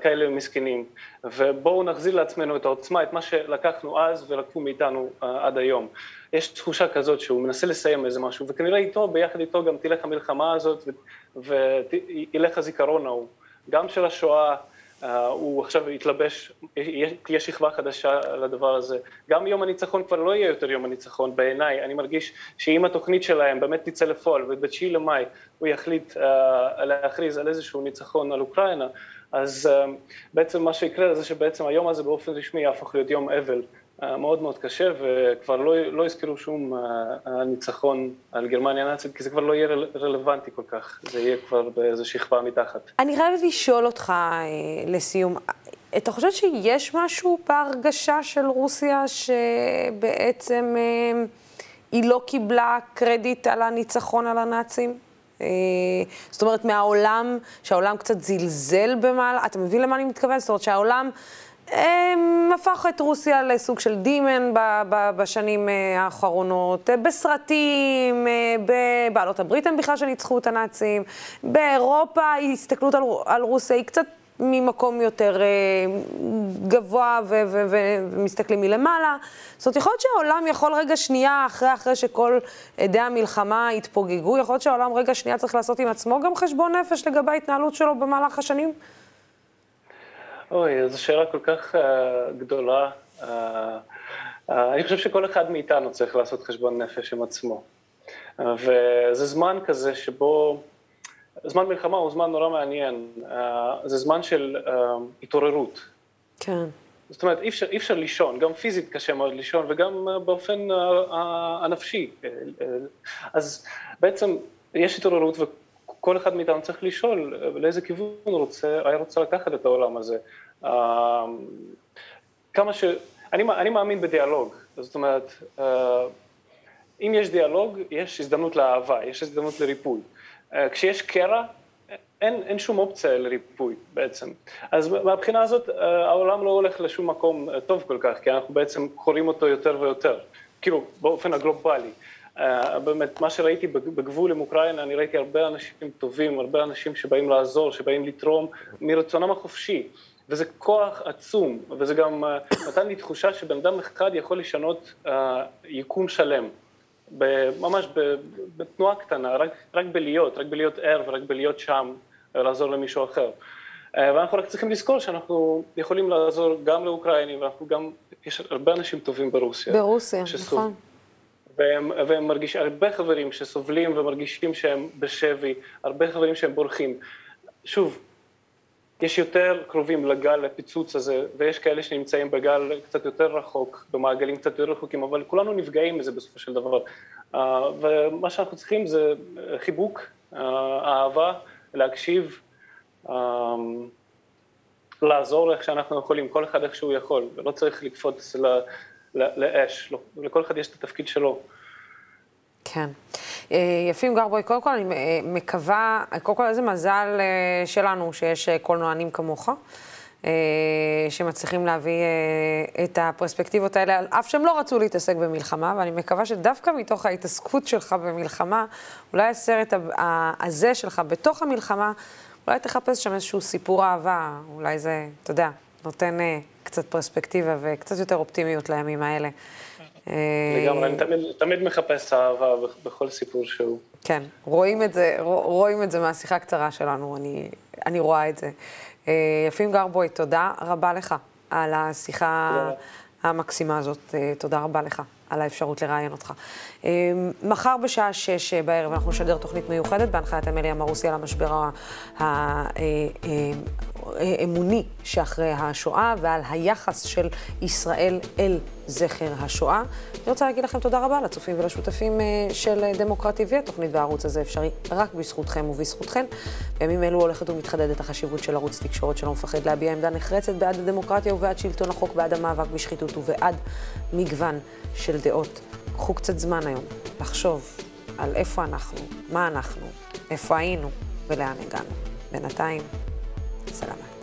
כאלה מסכנים, ובואו נחזיר לעצמנו את העוצמה, את מה שלקחנו אז ולקחו מאיתנו עד היום. יש תחושה כזאת שהוא מנסה לסיים איזה משהו, וכנראה איתו, ביחד איתו גם תלך המלחמה הזאת וילך הזיכרון ההוא, גם של השואה, הוא עכשיו יתלבש, תהיה שכבה חדשה לדבר הזה. גם יום הניצחון כבר לא יהיה יותר יום הניצחון בעיניי, אני מרגיש שאם התוכנית שלהם באמת תצא לפועל וב-9 למאי הוא יחליט uh, להכריז על איזשהו ניצחון על אוקראינה, אז uh, בעצם מה שיקרה זה שבעצם היום הזה באופן רשמי יהפוך להיות יום אבל אה, מאוד מאוד קשה, וכבר לא, לא הזכירו שום אה, ניצחון על גרמניה הנאצית, כי זה כבר לא יהיה רלוונטי כל כך, זה יהיה כבר באיזו שכבה מתחת. אני חייבת לשאול אותך אה, לסיום, אתה חושב שיש משהו בהרגשה של רוסיה שבעצם היא לא קיבלה קרדיט על הניצחון על הנאצים? זאת אומרת, מהעולם, שהעולם קצת זלזל במעלה, אתה מבין למה אני מתכוונת? זאת אומרת שהעולם... הפך את רוסיה לסוג של דימן בשנים אה, האחרונות, אה, בסרטים, אה, בבעלות הברית הם בכלל שניצחו את הנאצים, באירופה ההסתכלות על, על רוסיה היא קצת ממקום יותר גבוה ומסתכלים מלמעלה. זאת אומרת, יכול להיות שהעולם יכול רגע שנייה, אחרי, אחרי שכל עדי המלחמה התפוגגו, יכול להיות שהעולם רגע שנייה צריך לעשות עם עצמו גם חשבון נפש לגבי ההתנהלות שלו במהלך השנים? אוי, זו שאלה כל כך uh, גדולה. Uh, uh, אני חושב שכל אחד מאיתנו צריך לעשות חשבון נפש עם עצמו. Uh, וזה זמן כזה שבו, זמן מלחמה הוא זמן נורא מעניין. Uh, זה זמן של uh, התעוררות. כן. זאת אומרת, אי אפשר, אי אפשר לישון, גם פיזית קשה מאוד לישון וגם באופן הנפשי. אז בעצם יש התעוררות כל אחד מאיתנו צריך לשאול לאיזה כיוון הוא רוצה, היה רוצה לקחת את העולם הזה. אמ, כמה ש... אני, אני מאמין בדיאלוג, זאת אומרת, אה, אם יש דיאלוג, יש הזדמנות לאהבה, יש הזדמנות לריפוי. אה, כשיש קרע, אין, אין שום אופציה לריפוי בעצם. אז מהבחינה הזאת, אה, העולם לא הולך לשום מקום טוב כל כך, כי אנחנו בעצם קוראים אותו יותר ויותר, כאילו, באופן הגלובלי. Uh, באמת, מה שראיתי בגבול עם אוקראינה, אני ראיתי הרבה אנשים טובים, הרבה אנשים שבאים לעזור, שבאים לתרום מרצונם החופשי, וזה כוח עצום, וזה גם uh, נתן לי תחושה שבן אדם אחד יכול לשנות uh, יקום שלם, ממש בתנועה קטנה, רק, רק בלהיות, רק בלהיות ער ורק בלהיות שם, לעזור למישהו אחר. Uh, ואנחנו רק צריכים לזכור שאנחנו יכולים לעזור גם לאוקראינים, ואנחנו גם, יש הרבה אנשים טובים ברוסיה. ברוסיה, נכון. והם, והם מרגישים, הרבה חברים שסובלים ומרגישים שהם בשבי, הרבה חברים שהם בורחים. שוב, יש יותר קרובים לגל הפיצוץ הזה, ויש כאלה שנמצאים בגל קצת יותר רחוק, במעגלים קצת יותר רחוקים, אבל כולנו נפגעים מזה בסופו של דבר. Uh, ומה שאנחנו צריכים זה חיבוק, uh, אהבה, להקשיב, לעזור איך שאנחנו יכולים, כל אחד איך שהוא יכול, ולא צריך לקפוץ ל... לאש, לא, לכל אחד יש את התפקיד שלו. כן. אה, יפים גרבוי, קודם כל אני אה, מקווה, קודם כל איזה מזל אה, שלנו שיש קולנוענים כמוך, שמצליחים להביא את הפרספקטיבות האלה, על אף שהם לא רצו להתעסק במלחמה, ואני מקווה שדווקא מתוך ההתעסקות שלך במלחמה, אולי הסרט הזה שלך בתוך המלחמה, אולי תחפש שם איזשהו סיפור אהבה, אולי זה, אתה יודע, נותן קצת פרספקטיבה וקצת יותר אופטימיות לימים האלה. לגמרי, אני תמיד, תמיד מחפש אהבה בכל סיפור שהוא. כן, רואים את זה, רואים את זה מהשיחה הקצרה שלנו, אני, אני רואה את זה. אה, יפים גרבוי, תודה רבה לך על השיחה המקסימה הזאת, אה, תודה רבה לך. על האפשרות לראיין אותך. אה, מחר בשעה שש בערב אנחנו נשדר תוכנית מיוחדת בהנחיית אמיליה מרוסי על המשבר האמוני שאחרי השואה ועל היחס של ישראל אל זכר השואה. אני רוצה להגיד לכם תודה רבה לצופים ולשותפים אה, של דמוקרט TV. התוכנית והערוץ הזה אפשרי רק בזכותכם ובזכותכן. בימים אלו הולכת ומתחדדת החשיבות של ערוץ תקשורת שלא מפחד להביע עמדה נחרצת בעד הדמוקרטיה ובעד שלטון החוק, בעד המאבק בשחיתות ובעד מגוון של דעות. קחו קצת זמן היום לחשוב על איפה אנחנו, מה אנחנו, איפה היינו ולאן הגענו. בינתיים, Salamat.